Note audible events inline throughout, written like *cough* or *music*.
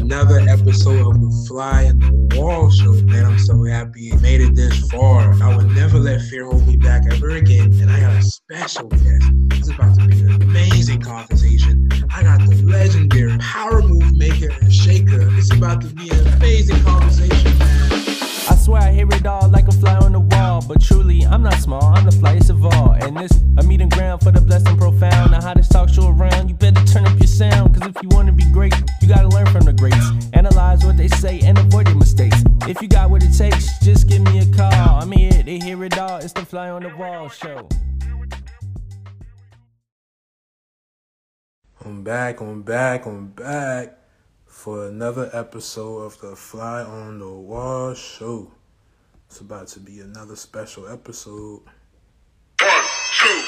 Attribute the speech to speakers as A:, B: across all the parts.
A: another episode of the Fly in the Wall Show. Man, I'm so happy made it this far. I would never let fear hold me back ever again. And I got a special guest. This is about to be an amazing conversation. I got the legendary power move maker and shaker. It's about to be an amazing conversation, man.
B: I swear I hear it all like a fly on the wall. But truly, I'm not small, I'm the flyest of all. And this a meeting ground for the blessed and profound. The hottest talk show around. You better turn up your sound. Cause if you wanna be great, you gotta learn from the greats. Analyze what they say and avoid their mistakes. If you got what it takes, just give me a call. I'm here to hear it all. It's the fly on the wall show.
A: I'm back, I'm back, I'm back for another episode of the Fly on the Wall show. It's about to be another special episode.
C: One, two,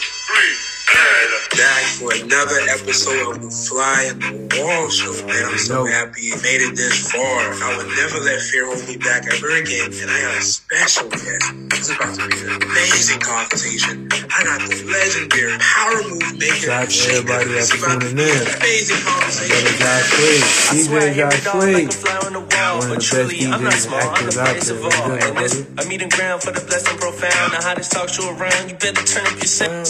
A: Back for another episode of the Fly on the Wall show. Man, I'm so happy we made it this far. I would never let fear hold me back ever again. And I got a special guest. This is about to be an amazing conversation. I got the legendary power move maker.
D: Shout out to everybody that's
A: It's
D: tuning in.
A: amazing conversation.
D: Brother Josh Lee,
B: I swear I
D: DJ
B: hear
D: Josh
B: it all like
D: Lee.
B: a fly on the wall.
D: One of the best
B: I'm
D: DJs
B: I'm the
D: actors out there.
B: of all.
D: good,
B: And this a meeting ground for the blessed and profound. The hottest talk show around. You better turn up your sound.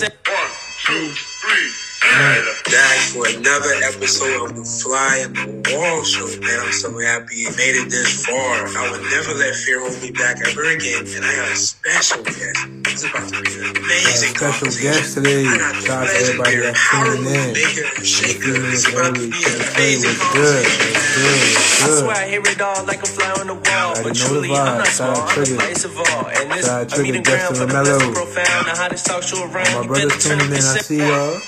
C: One, two, three, and
A: back for another episode of the Fly in the Wall show. Man, I'm so happy we made it this far. I would never let fear hold me back ever again. And I got a special guest. This is about to be an amazing
D: Got a special guest today.
A: I got the
D: Shout out to everybody
A: legendary
D: that's
A: power
D: tuning
A: move
D: in.
A: maker and It's about to be an amazing
D: what's good?
A: conversation.
D: Good?
B: I swear? I hear it all like a fly on the wall. But
D: know the
B: truly, I'm not small, I'm the
D: Trigger.
B: flyest of all. And this a
D: Trigger,
B: meeting ground for the
D: Lamello.
B: profound. The hottest talk show around.
D: My
B: You
D: brother's tuning in. I see y'all.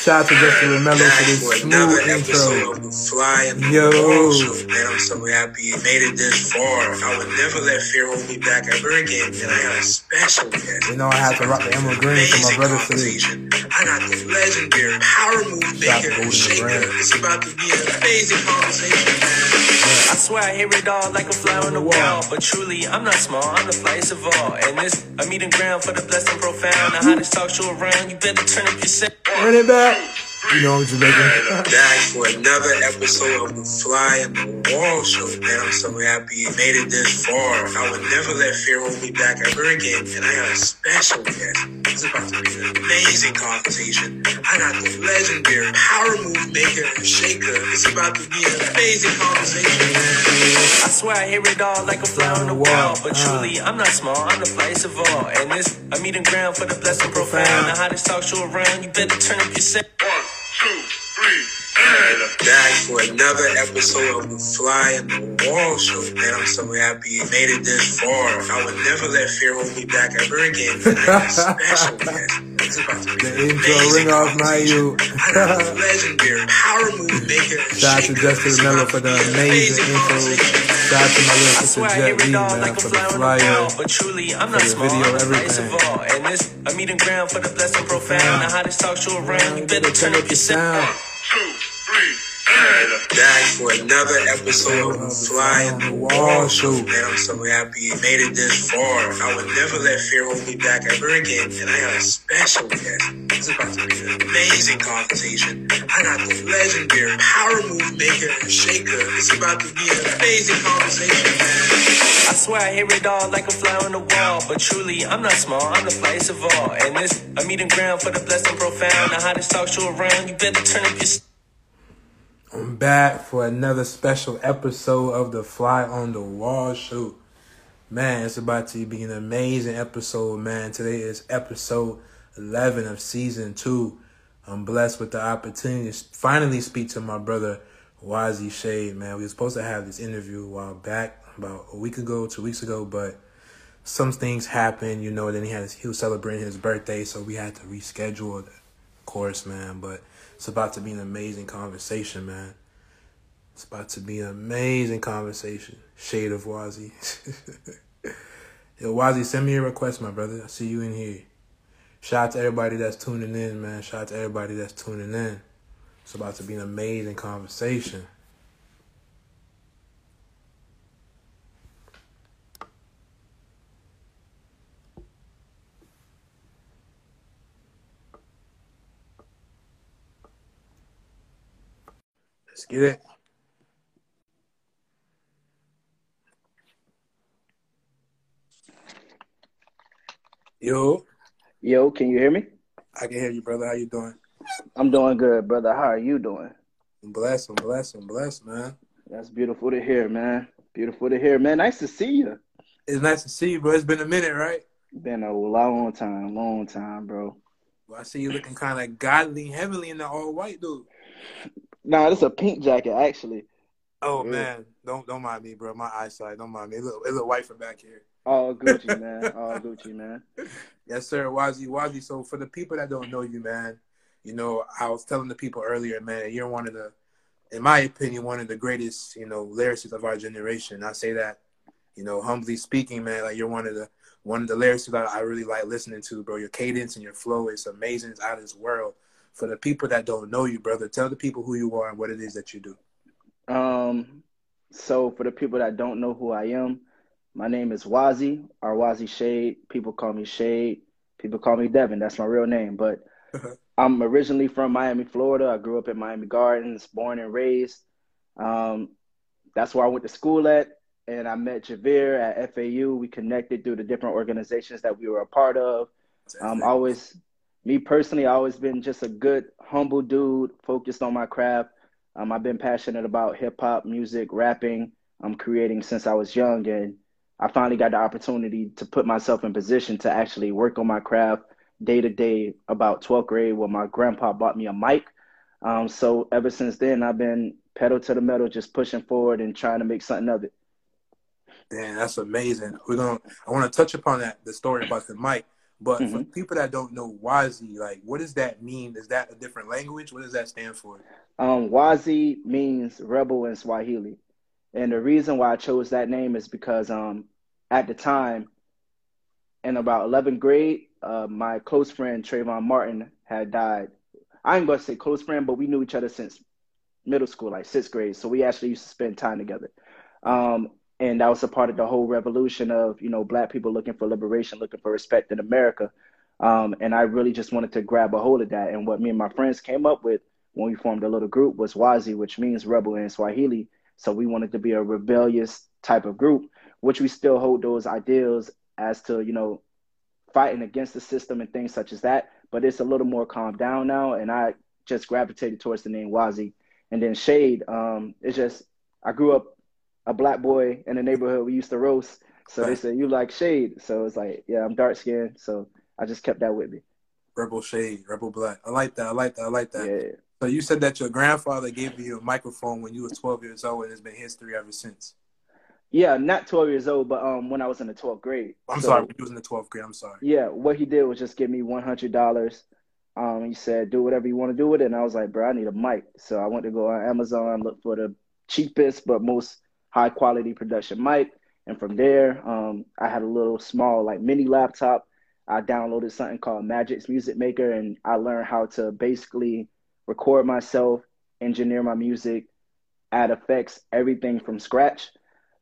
D: Shout out to Justin Ramello
A: Back
D: for this smooth intro.
A: of the Fly in
D: Yo.
A: Man, I'm so happy we made it this far. I would never let fear hold me back ever again. And I got a special guest.
D: You know I have to rock the emerald green for my brother for this.
A: I got the legendary power move maker shaker. It's about to be an amazing conversation, man.
B: I swear I hear it all like a fly on the wall. But truly, I'm not small, I'm the flyest of all. And this a meeting ground for the blessed and profound. The hottest talk show around. You better turn up your sound.
D: Run it back. You know I'm Jamaican.
A: Back for another episode of the Fly in the Wall show. Man, I'm so happy you made it this far. I would never let fear hold me back ever again. And I got a special guest. This is about to be an amazing conversation. I got the legendary power move maker and shaker. It's about to be an amazing conversation, man.
B: I swear I hear it all like a fly on the wall. But uh-huh. truly, I'm not small, I'm the flyest of all. And this I'm meeting ground for the blessed and profound. Uh-huh. The hottest talk show around. You better turn up your sound.
C: Two, three, and
A: back for another episode of the Fly in the Wall show. Man, I'm so happy we made it this far. I would never let fear hold me back ever again. And I got special guest. It's about to be
D: The intro ring off my you.
A: I got the legendary power move maker and *laughs*
D: Shout out to
A: shaker.
D: Justin
A: It's
D: Mello
A: about
D: for the
A: be
D: amazing intro.
A: conversation, man.
D: Shout out to my little
B: I
D: sister Jet Lee, man,
B: like
D: for the
B: on the
D: flyer.
B: wall. But truly, I'm not
D: the
B: small,
D: video,
B: I'm of
D: everything.
B: all. And this a meeting ground for the blessed and profound. The hottest talk show around. You better turn up your sound.
D: sound.
C: two, three, and
A: Back for another episode of Fly in the Wall show. Man, I'm so happy we made it this far. I would never let fear hold me back ever again. And I got a special guest. Is about to be an amazing conversation. I got the legendary power move maker and shaker. It's about to be an amazing conversation, man.
B: I swear I hear it all like a fly on the wall. But truly, I'm not small, I'm the flyest of all. And this a meeting ground for the blessed and profound. The hottest talk show around. You better turn up your.
D: I'm back for another special episode of the Fly on the Wall show. Man, it's about to be an amazing episode, man. Today is episode 11 of season 2. I'm blessed with the opportunity to finally speak to my brother, Waasi Shade, man. We were supposed to have this interview a while back, about a week ago, two weeks ago, but some things happened, you know, then he had he was celebrating his birthday, so we had to reschedule of course, man. But it's about to be an amazing conversation, man. It's about to be an amazing conversation. Shade of Waasi. *laughs* Yo, Waasi, send me a request, my brother. I see you in here. Shout out to everybody that's tuning in, man. Shout out to everybody that's tuning in. It's about to be an amazing conversation. Let's get it. Yo.
E: Yo, can you hear me?
D: I can hear you, brother. How you doing?
E: I'm doing good, brother. How are you doing?
D: I'm blessed. I'm blessed. I'm blessed, man.
E: That's beautiful to hear, man. Beautiful to hear, man. Nice to see you.
D: It's nice to see you, bro. It's been a minute, right?
E: Been a long time, long time, bro.
D: Well, I see you looking kind of godly, heavenly, the all white, dude.
E: Nah, it's a pink jacket, actually.
D: Oh
E: Yeah.
D: man, don't don't mind me, bro. My eyesight, don't mind me. It look, it look white from back here.
E: All Gucci, *laughs* man. All Gucci, man.
D: Yes, sir. Waasi, Waasi. So for the people that don't know you, man, you know, I was telling the people earlier, man, you're one of the, in my opinion, one of the greatest, you know, lyricists of our generation. I say that, you know, humbly speaking, man. Like you're one of the one of the lyricists that I really like listening to, bro. Your cadence and your flow is amazing. It's out of this world. For the people that don't know you, brother, tell the people who you are and what it is that you do.
E: Um, so for the people that don't know who I am, my name is Waasi or Waasi Shade. People call me Shade. People call me Devin. That's my real name. But I'm originally from Miami, Florida. I grew up in Miami Gardens, born and raised. Um, that's where I went to school at. And I met Javier at FAU. We connected through the different organizations that we were a part of. Um, always, me personally, I always been just a good, humble dude, focused on my craft. Um, I've been passionate about hip hop, music, rapping. I'm creating since I was young, and I finally got the opportunity to put myself in position to actually work on my craft day to day. About 12th grade, when my grandpa bought me a mic. Um, so ever since then, I've been pedal to the metal, just pushing forward and trying to make something of it.
D: Damn, that's amazing. We're gonna. I want to touch upon that the story about the mic, but for
E: Mhm.
D: people that don't know Waasi, like, what does that mean? Is that a different language? What does that stand for?
E: Um, Waasi means rebel in Swahili. And the reason why I chose that name is because um, at the time, in about 11th grade, uh, my close friend Trayvon Martin had died. I ain't gonna say close friend, but we knew each other since middle school, like sixth grade. So we actually used to spend time together. Um, and that was a part of the whole revolution of, you know, black people looking for liberation, looking for respect in America. Um, and I really just wanted to grab a hold of that. And what me and my friends came up with when we formed a little group was Waasi, which means rebel in Swahili. So we wanted to be a rebellious type of group, which we still hold those ideals as to, you know, fighting against the system and things such as that. But it's a little more calmed down now. And I just gravitated towards the name Waasi. And then Shade, um, it's just, I grew up a black boy in the neighborhood we used to roast. So they said, you like Shade. So it's like, yeah, I'm dark skinned. So I just kept that with me.
D: Rebel Shade, Rebel Black. I like that. I like that. I like that.
E: Yeah.
D: So you said that your grandfather gave you a microphone when you were 12 years old, and it's been history ever since.
E: Yeah, not 12 years old, but um, when I was in the 12th grade.
D: I'm
E: So,
D: sorry, when you was in the 12th grade. I'm sorry.
E: Yeah, what he did was just give me $100. Um, he said, do whatever you want to do with it. And I was like, bro, I need a mic. So I went to go on Amazon, look for the cheapest but most high quality production mic. And from there, um, I had a little small, like mini laptop. I downloaded something called Magix Music Maker, and I learned how to basically record myself, engineer my music, add effects, everything from scratch.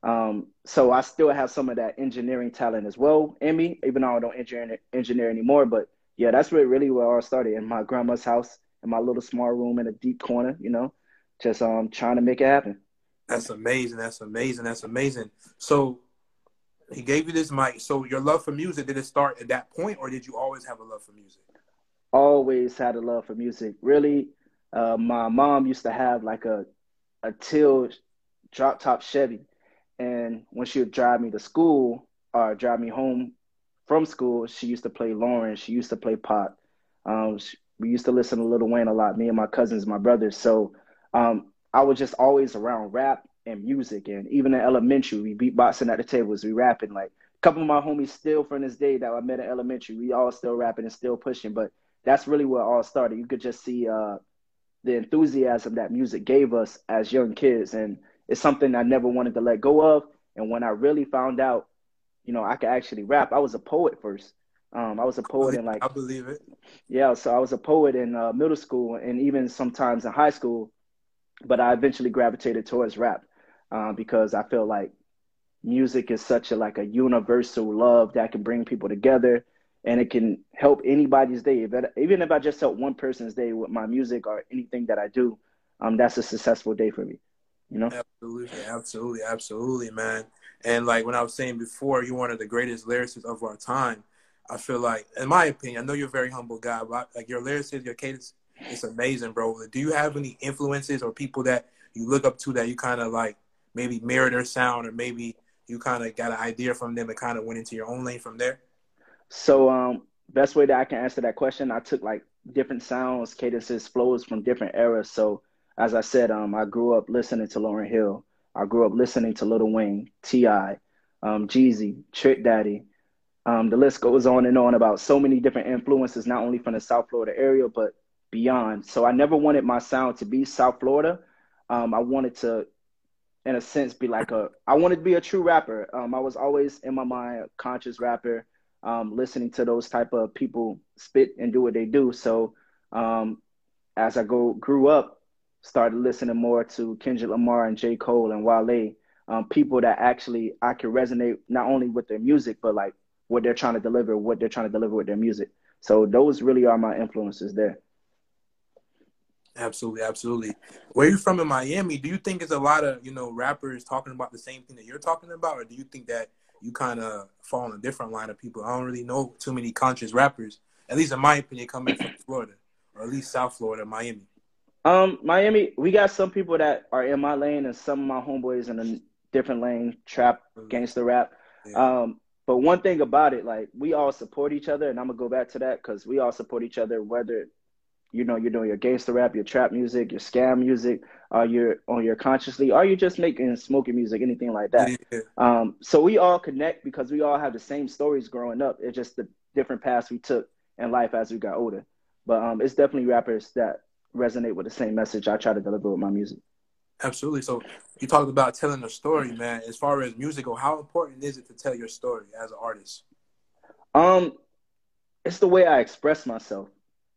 E: Um, so I still have some of that engineering talent as well in me, even though I don't engineer, engineer anymore. But yeah, that's where really where I started in my grandma's house, in my little small room in a deep corner, you know, just um trying to make it happen.
D: That's amazing. That's amazing. That's amazing. So he gave you this mic. So your love for music did it start at that point, or did you always have a love for music?
E: Always had a love for music. Really, uh, my mom used to have like a a teal drop top Chevy, and when she would drive me to school or drive me home from school, she used to play Lauryn. She used to play pop. Um, she, we used to listen to Lil Wayne a lot. Me and my cousins, my brothers. So um, I was just always around rap and music. And even in elementary, we beatboxing at the tables, we rapping. Like a couple of my homies still from this day that I met in elementary, we all still rapping and still pushing. But that's really where it all started. You could just see uh, the enthusiasm that music gave us as young kids, and it's something I never wanted to let go of. And when I really found out, you know, I could actually rap. I was a poet first. Um, I was a poet in like
D: I believe it.
E: yeah, so I was a poet in uh, middle school and even sometimes in high school, but I eventually gravitated towards rap uh, because I feel like music is such a like a universal love that can bring people together and it can help anybody's day. If it, even if I just help one person's day with my music or anything that I do, um, that's a successful day for me. You know?
D: Absolutely, absolutely, absolutely, man. And like when I was saying before, you're one of the greatest lyricists of our time. I feel like, in my opinion, I know you're a very humble guy, but like your lyrics, your cadence, it's amazing, bro. Do you have any influences or people that you look up to that you kind of like maybe mirror their sound, or maybe you kind of got an idea from them and kind of went into your own lane from there?
E: So, um, best way that I can answer that question, I took like different sounds, cadences, flows from different eras. So, as I said, um, I grew up listening to Lauryn Hill. I grew up listening to Lil Wayne, T.I., um, Jeezy, Trick Daddy. Um, the list goes on and on about so many different influences, not only from the South Florida area, but beyond. So I never wanted my sound to be South Florida. Um, I wanted to, in a sense, be like a. I wanted to be a true rapper. Um, I was always in my mind a conscious rapper, um, listening to those type of people spit and do what they do. So um, as I go grew up, started listening more to Kendrick Lamar and J Cole and Wale. Um, people that actually I could resonate not only with their music, but like what they're trying to deliver, what they're trying to deliver with their music. So those really are my influences there.
D: Absolutely, absolutely. Where you from in Miami? Do you think it's a lot of you know rappers talking about the same thing that you're talking about, or do you think that you kind of fall in a different line of people? I don't really know too many conscious rappers, at least in my opinion, coming from *coughs* Florida or at least South Florida, Miami.
E: Um, Miami, we got some people that are in my lane, and some of my homeboys in a different lane, trap, mm-hmm. gangster rap. Yeah. Um, but one thing about it, like we all support each other, and I'm gonna go back to that because we all support each other, whether you know you're doing your gangster rap, your trap music, your scam music, or you're on your consciously, or you're just making smoking music, anything like that. Yeah. Um, so we all connect because we all have the same stories growing up. It's just the different paths we took in life as we got older. But um, it's definitely rappers that resonate with the same message I try to deliver with my music.
D: Absolutely. So you talked about telling a story, man. As far as musical, how important is it to tell your story as an artist?
E: Um, it's the way I express myself.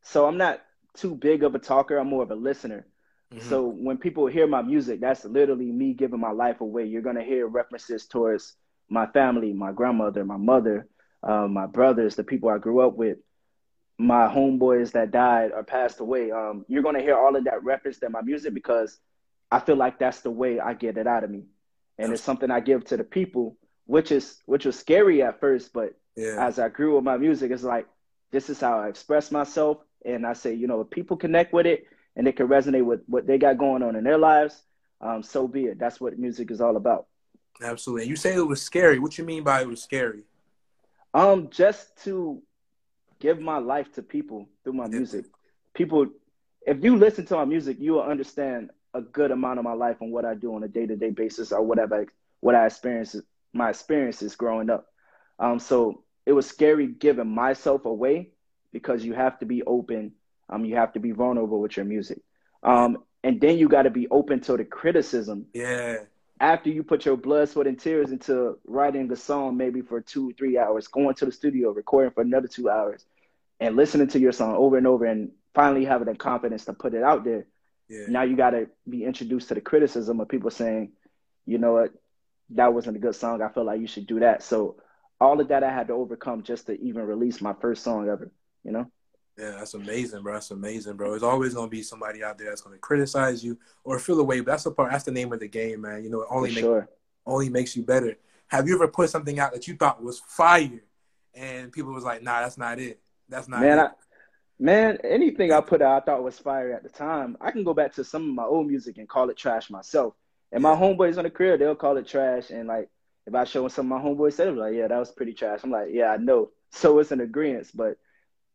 E: So I'm not too big of a talker. I'm more of a listener. Mm-hmm. So when people hear my music, that's literally me giving my life away. You're gonna hear references towards my family, my grandmother, my mother, uh, my brothers, the people I grew up with, my homeboys that died or passed away. Um, you're gonna hear all of that reference to my music because I feel like that's the way I get it out of me, and it's something I give to the people, which is which was scary at first, but yeah. as I grew with my music, it's like this is how I express myself and I say, you know, if people connect with it and it can resonate with what they got going on in their lives, um, so be it. That's what music is all about.
D: Absolutely. And you say it was scary. What you mean by it was scary?
E: Um, just to give my life to people through my music. People, if you listen to my music, you will understand a good amount of my life and what I do on a day to day basis or whatever what I experience my experiences growing up. Um, so it was scary giving myself away because you have to be open. Um, you have to be vulnerable with your music. Um, and then you got to be open to the criticism.
D: Yeah.
E: After you put your blood, sweat, and tears into writing the song, maybe for two, three hours, going to the studio, recording for another two hours, and listening to your song over and over, and finally having the confidence to put it out there. Yeah. Now you got to be introduced to the criticism of people saying, you know what, that wasn't a good song. I feel like you should do that. So all of that I had to overcome just to even release my first song ever you know?
D: Yeah, that's amazing, bro. That's amazing, bro. There's always gonna be somebody out there that's gonna criticize you or feel away, but that's the part. That's the name of the game, man. You know, it only makes sure. only makes you better. Have you ever put something out that you thought was fire, and people was like, "Nah, that's not it. That's not
E: man,
D: it."
E: I, man, anything I put out, I thought was fire at the time. I can go back to some of my old music and call it trash myself. And my homeboys on the career, they'll call it trash. And like, if I show some of my homeboys, they're like, "Yeah, that was pretty trash." I'm like, "Yeah, I know." So it's an agreement, but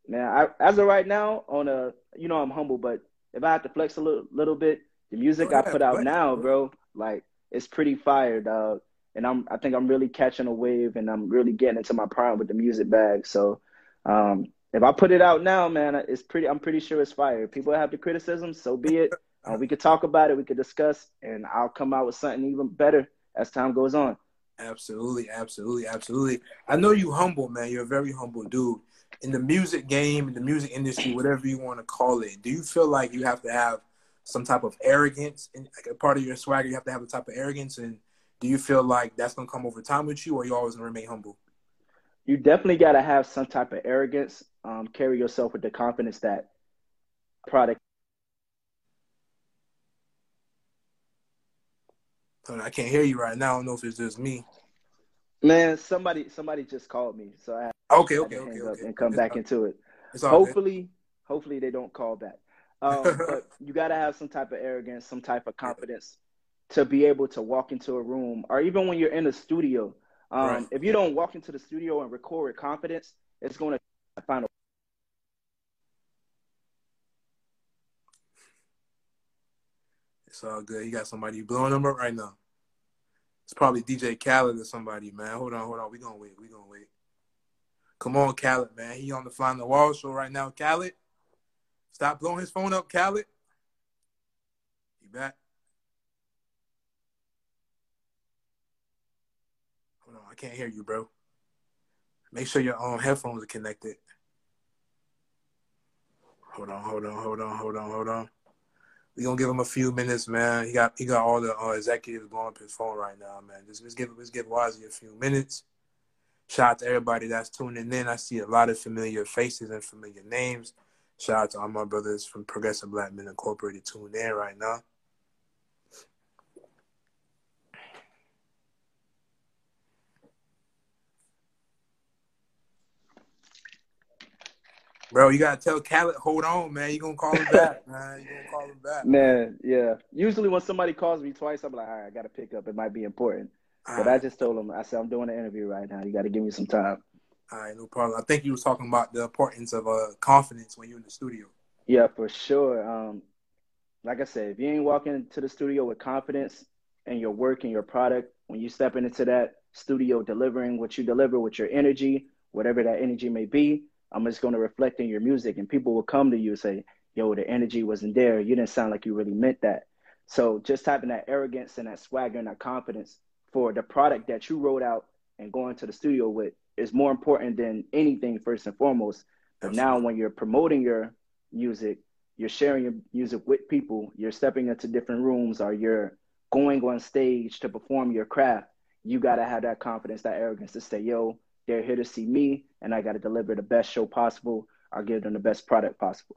E: Man, I, as of right now, on a you know I'm humble, but if I have to flex a little little bit, the music oh, I put out now, bro, like it's pretty fire, dog. And I'm I think I'm really catching a wave, and I'm really getting into my prime with the music bag. So, um, if I put it out now, man, it's pretty. I'm pretty sure it's fire. People have the criticism, so be it. Uh, we could talk about it. We could discuss, and I'll come out with something even better as time goes on.
D: Absolutely, absolutely, absolutely. I know you humble, man. You're a very humble dude in the music game, in the music industry, whatever you want to call it, do you feel like you have to have some type of arrogance and like a part of your swagger? You have to have a type of arrogance, and do you feel like that's gonna come over time with you, or you always gonna remain humble?
E: You definitely got to have some type of arrogance. Um, carry yourself with the confidence that product.
D: I can't hear you right now. I don't know if it's just me.
E: Man, somebody somebody just called me, so I.
D: Okay, okay, okay, okay.
E: and come
D: It's
E: back
D: all-
E: into it.
D: All good.
E: Hopefully, hopefully they don't call back. Um, *laughs* but you got to have some type of arrogance, some type of confidence to be able to walk into a room, or even when you're in a studio. Um,
D: Right.
E: If you don't walk into the studio and record with confidence, it's going to find a
D: It's all good. You got somebody blowing them up right now. It's probably DJ Khaled or somebody, man. Hold on, hold on. We gonna wait. We gonna wait. Come on, Khaled, man. He on the Fly on the Wall show right now. Khaled, stop blowing his phone up, Khaled. You back? Hold on, I can't hear you, bro. Make sure your um, headphones are connected. Hold on, hold on, hold on, hold on, hold on. We gonna give him a few minutes, man. He got he got all the uh, executives blowing up his phone right now, man. Just let's give let's give Waasi a few minutes. Shout out to everybody that's tuning in. I see a lot of familiar faces and familiar names. Shout out to all my brothers from Progressive Black Men Incorporated tuning in right now. Bro, you gotta tell Khaled, hold on, man. You gonna call him back, *laughs* man. You gonna call him back.
E: man. Yeah. Usually when somebody calls me twice, I'm like, all right, I got to pick up. It might be important. But I just told him, I said, I'm doing an interview right now. You got to give me some time.
D: All right, no problem. I think you was talking about the importance of uh, confidence when you're in the studio.
E: Yeah, for sure. Um, like I said, if you ain't walking into the studio with confidence in your work and your product, when you stepping into that studio delivering what you deliver with your energy, whatever that energy may be, I'm just going to reflect in your music, and people will come to you and say, "Yo, the energy wasn't there. You didn't sound like you really meant that." So just having that arrogance and that swagger and that confidence for the product that you wrote out and going to the studio with is more important than anything first and foremost. But now when you're promoting your music, you're sharing your music with people, you're stepping into different rooms or you're going on stage to perform your craft, you got to have that confidence, that arrogance to say, yo, they're here to see me and I got to deliver the best show possible or give them the best product possible.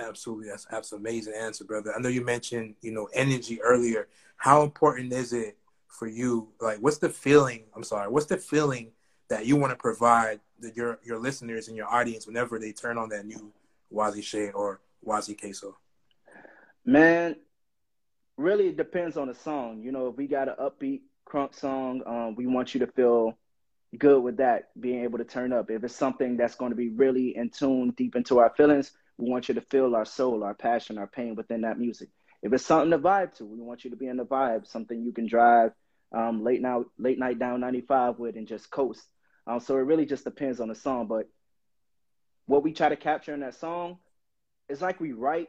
D: Absolutely, that's that's an amazing answer, brother. I know you mentioned you know energy earlier. How important is it for you? Like, what's the feeling? I'm sorry, what's the feeling that you want to provide the, your your listeners and your audience whenever they turn on that new Waasi Shade or Waasi Queso?
E: Man, really it depends on the song. You know, if we got an upbeat crunk song, um, we want you to feel good with that, being able to turn up. If it's something that's going to be really in tune, deep into our feelings, we want you to feel our soul, our passion, our pain within that music. If it's something to vibe to, we want you to be in the vibe, something you can drive um, late now, late night down 95 with and just coast. Um, so it really just depends on the song. But what we try to capture in that song is like we write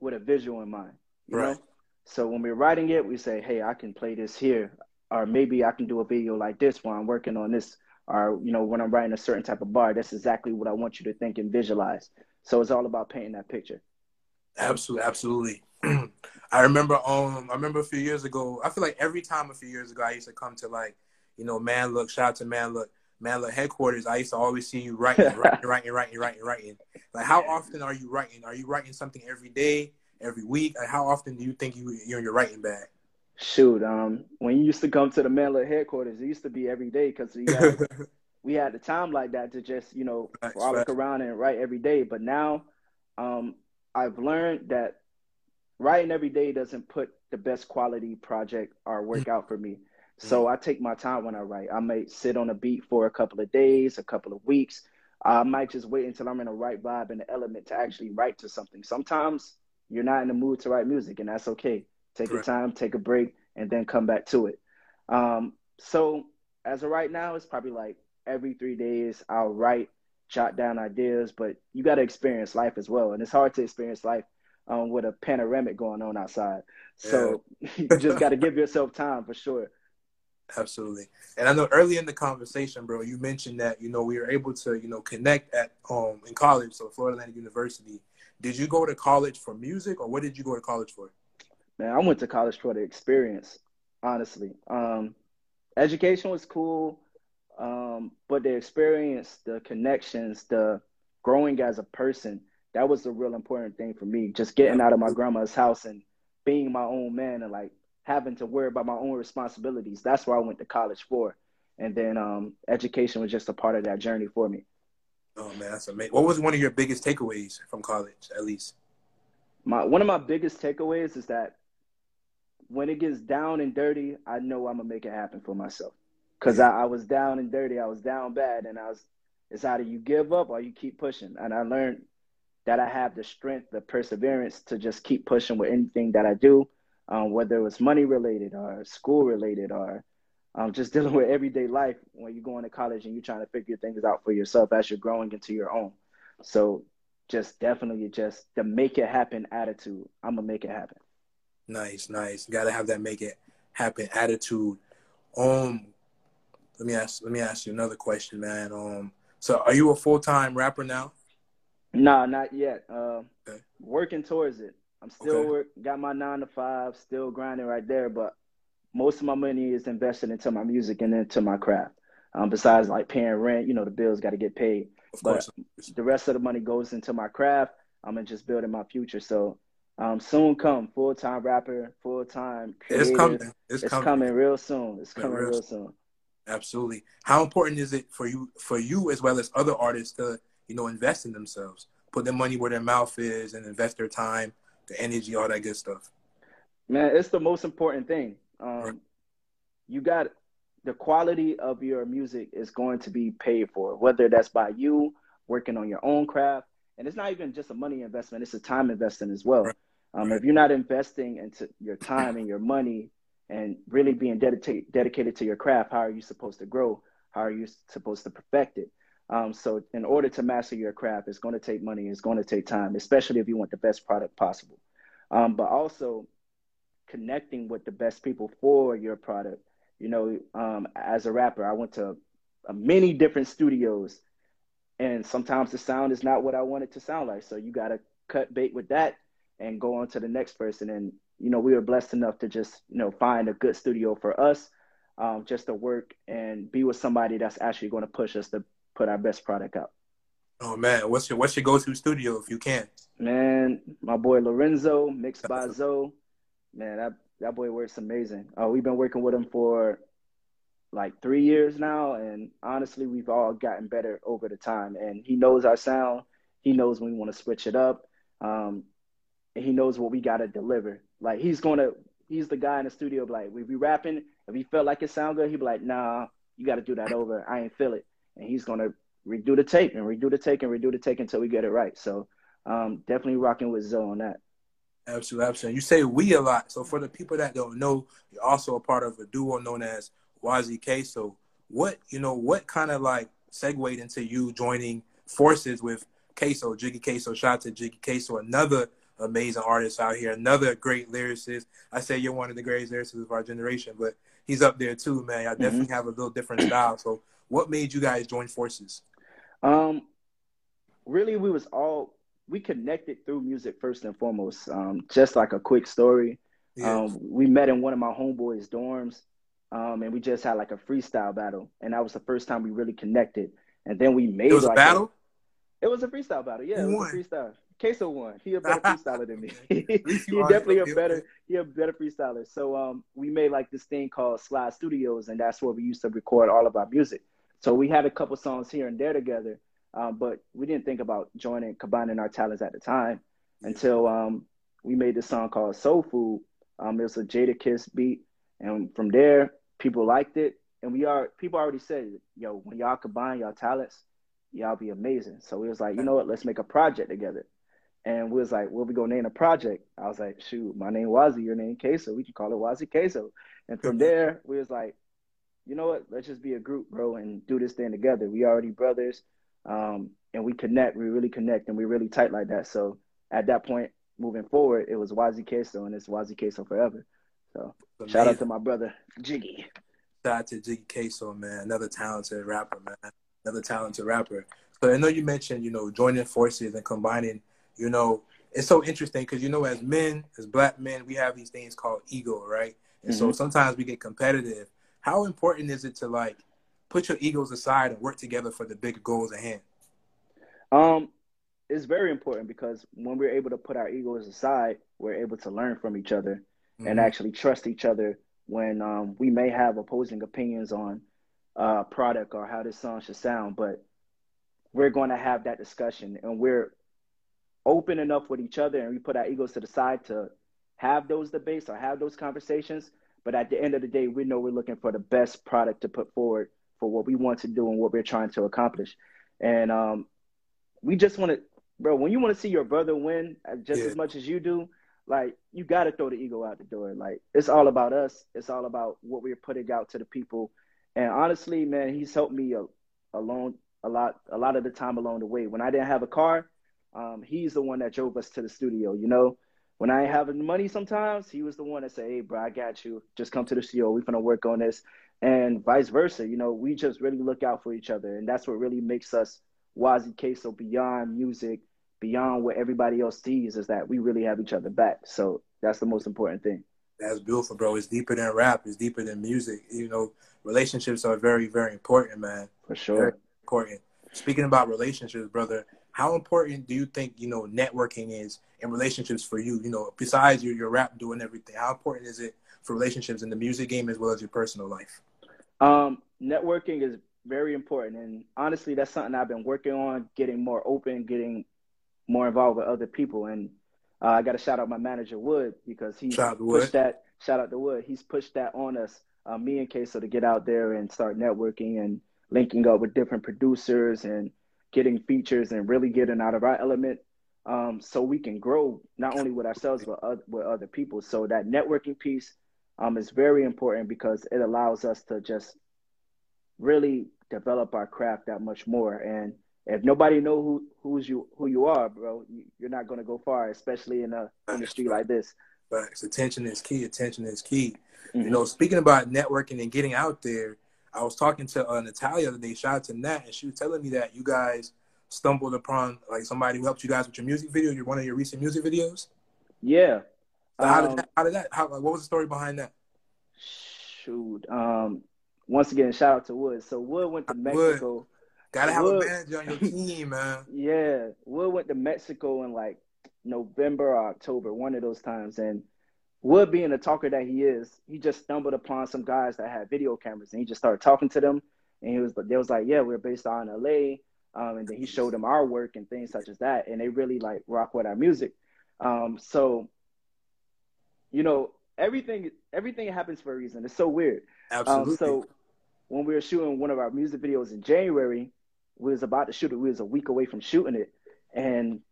E: with a visual in mind, you
D: Right.
E: know? So when we're writing it, we say, hey, I can play this here. Or maybe I can do a video like this while I'm working on this. Or, you know, when I'm writing a certain type of bar, that's exactly what I want you to think and visualize. So it's all about painting that picture.
D: Absolutely, absolutely. *clears throat* I remember um I remember a few years ago, I feel like every time a few years ago I used to come to like, you know, Man Look, shout out to Man Look, Man Look headquarters. I used to always see you writing, writing, *laughs* writing, writing, writing, writing. Like how often are you writing? Are you writing something every day, every week? Like how often do you think you you're in your writing bag?
E: Shoot, um, when you used to come to the Man Look headquarters, it used to be every day because we had, *laughs* we had the time like that to just, you know, frolic
D: facts.
E: around and write every day. But now um, I've learned that writing every day doesn't put the best quality project or work out for me. So I take my time when I write. I may sit on a beat for a couple of days, a couple of weeks. I might just wait until I'm in the right vibe and the element to actually write to something. Sometimes you're not in the mood to write music, and that's okay. Take your time, take a break, and then come back to it. Um, so as of right now, it's probably like every three days I'll write, jot down ideas, but you got to experience life as well. And it's hard to experience life um, with a panoramic going on outside. So *laughs* you just got to give yourself time for sure.
D: Absolutely. And I know early in the conversation, bro, you mentioned that, you know, we were able to, you know, connect at um in college, so Florida Atlantic University. Did you go to college for music or what did you go to college for?
E: Man, I went to college for the experience, honestly. Um, education was cool, um, but the experience, the connections, the growing as a person, that was the real important thing for me. Just getting out of my grandma's house and being my own man and like having to worry about my own responsibilities. That's what I went to college for. and then um, education was just a part of that journey for me.
D: Oh man, that's amazing. What was one of your biggest takeaways from college, at least?
E: My one of my biggest takeaways is that when it gets down and dirty, I know I'm gonna make it happen for myself. Cause I, I was down and dirty, I was down bad, and I was. It's either you give up or you keep pushing. And I learned that I have the strength, the perseverance to just keep pushing with anything that I do, um, whether it was money related or school related or um, just *laughs* dealing with everyday life when you're going to college and you're trying to figure things out for yourself as you're growing into your own. So just definitely just the make it happen attitude. I'm gonna make it happen.
D: Nice, nice. Got to have that make it happen attitude. Um, let me ask. Let me ask you another question, man. Um, so are you a full time rapper now?
E: Nah, not yet. Uh,
D: Okay.
E: Working towards it. I'm still
D: Okay.
E: work. Got my nine to five. Still grinding right there. But most of my money is invested into my music and into my craft. Um, besides like paying rent, you know, the bills got to get paid.
D: Of
E: But
D: course.
E: the rest of the money goes into my craft. I'm gonna just building my future. So um, soon come full time rapper, full time
D: It's coming. It's,
E: It's
D: coming.
E: coming real soon. It's coming
D: real
E: real soon.
D: Absolutely. How important is it for you, for you as well as other artists to, you know, invest in themselves, put their money where their mouth is, and invest their time, the energy, all that good stuff.
E: Man, it's the most important thing. Um,
D: Right.
E: You got the quality of your music is going to be paid for, whether that's by you working on your own craft, and it's not even just a money investment; it's a time investment as well.
D: Right.
E: Um,
D: Right.
E: If you're not investing into your time and your money, and really being dedicated dedicated to your craft, how are you supposed to grow? How are you supposed to perfect it? Um, so, in order to master your craft, it's going to take money. It's going to take time, especially if you want the best product possible. Um, but also connecting with the best people for your product. You know, um, as a rapper, I went to uh, many different studios, and sometimes the sound is not what I want it to sound like. So you got to cut bait with that and go on to the next person. And you know, we were blessed enough to just you know find a good studio for us, um, just to work and be with somebody that's actually going to push us to put our best product out.
D: Oh man, what's your what's your go to studio if you can?
E: Man, my boy Lorenzo, mixed by *laughs* Zoe. Man, that that boy works amazing. Uh, we've been working with him for like three years now, and honestly, we've all gotten better over the time. And he knows our sound. He knows when we want to switch it up. Um, and he knows what we got to deliver. Like he's gonna, he's the guy in the studio. Like we be rapping, if he felt like it sound good, he'd be like, "Nah, you got to do that over. I ain't feel it." And he's gonna redo the tape and redo the take and redo the take until we get it right. So um, definitely rocking with Zoe on that.
D: Absolutely, absolutely. You say we a lot. So for the people that don't know, you're also a part of a duo known as Waasi Queso What you know, what kind of like segued into you joining forces with Queso, Jiggy Queso, shout out to Jiggy Queso, another amazing artist out here, another great lyricist. I say you're one of the greatest lyricists of our generation, but he's up there too, man. I definitely have a little different style. So what made you guys join forces?
E: Um, really, we was all we connected through music first and foremost. Um, just like a quick story,
D: Yeah.
E: um, we met in one of my homeboys' dorms, um, and we just had like a freestyle battle, and that was the first time we really connected. And then we made
D: it was a
E: like
D: battle?
E: it was a freestyle battle. Yeah, it was
D: won?
E: a freestyle. Queso won. He a better *laughs* freestyler than me. *laughs* he definitely a better he a better freestyler. So um we made like this thing called Slide Studios and that's where we used to record all of our music. So we had a couple songs here and there together, um, but we didn't think about joining combining our talents at the time until um we made this song called Soul Food. Um it was a Jadakiss beat and from there people liked it and we are people already said, yo, when y'all combine y'all talents, y'all be amazing. So we was like, you know what, let's make a project together. And we was like, what we gonna name a project? I was like, shoot, my name Waasi, your name Queso. We can call it Waasi Queso. And from *laughs* there, we was like, you know what? Let's just be a group, bro, and do this thing together. We already brothers, um, and we connect. We really connect, and we really tight like that. So at that point, moving forward, it was Waasi Queso, and it's Waasi Queso forever. So shout out to my brother Jiggy.
D: Shout out to Jiggy Queso, man. Another talented rapper, man. Another talented rapper. So I know you mentioned, you know, joining forces and combining, you know, it's so interesting because, you know, as men, as black men, we have these things called ego, right? And so
E: Mhm.
D: sometimes we get competitive. How important is it to, like, put your egos aside and work together for the bigger goals at hand?
E: Um, it's very important because when we're able to put our egos aside, we're able to learn from each other and
D: Mhm.
E: actually trust each other when um, we may have opposing opinions on uh, product or how this song should sound, but we're going to have that discussion and we're open enough with each other and we put our egos to the side to have those debates or have those conversations. But at the end of the day, we know we're looking for the best product to put forward for what we want to do and what we're trying to accomplish. And um, we just want to, bro, when you want to see your brother win just
D: Yeah.
E: as much as you do, like you got to throw the ego out the door. Like it's all about us. It's all about what we're putting out to the people. And honestly, man, he's helped me a, along a lot, a lot of the time along the way. When I didn't have a car, um, he's the one that drove us to the studio. You know, when I ain't having money, sometimes he was the one that said, "Hey, bro, I got you. Just come to the studio. We're gonna work on this." And vice versa. You know, we just really look out for each other, and that's what really makes us Waasi Queso beyond music, beyond what everybody else sees, is that we really have each other back. So that's the most important thing.
D: That's beautiful, bro. It's deeper than rap. It's deeper than music. You know, relationships are very, very important, man.
E: For
D: Very
E: sure.
D: important. Speaking about relationships, brother, how important do you think you know networking is in relationships for you? You know, besides your your rap doing everything, how important is it for relationships in the music game as well as your personal life?
E: Um, networking is very important, and honestly, that's something I've been working on, getting more open, getting more involved with other people. And uh, I got to shout out my manager Wood because
D: out to Wood.
E: pushed that. Shout out to Wood. He's pushed that on us, uh, me and Queso, to get out there and start networking and linking up with different producers and getting features and really getting out of our element, um, so we can grow not only with ourselves but other, with other people. So that networking piece um, is very important because it allows us to just really develop our craft that much more. And if nobody know who who's you who you are, bro, you, you're not going to go far, especially in a industry like this.
D: But attention is key. Attention is key. You
E: Mhm.
D: know, speaking about networking and getting out there, I was talking to uh, Natalia the other day. Shout out to Nat, and she was telling me that you guys stumbled upon like somebody who helped you guys with your music video. Your one of your recent music videos.
E: Yeah.
D: So how
E: Um,
D: did that? How did that? How, what was the story behind that?
E: Shoot. Um. Once again, shout out to Wood. So Wood went to
D: Wood.
E: Mexico.
D: Gotta have a
E: Wood-
D: manager on your team, man. *laughs*
E: Yeah, Wood went to Mexico in like November or October, one of those times. And Wood, being the talker that he is, he just stumbled upon some guys that had video cameras, and he just started talking to them. And he was, they was like, "Yeah, we're based out in LA." Um, and then he showed them our work and things such as that, and they really like rock with our music. Um, so, you know, everything everything happens for a reason. It's so weird.
D: Absolutely.
E: Um, so when we were shooting one of our music videos in January, we was about to shoot it. We was a week away from shooting it, and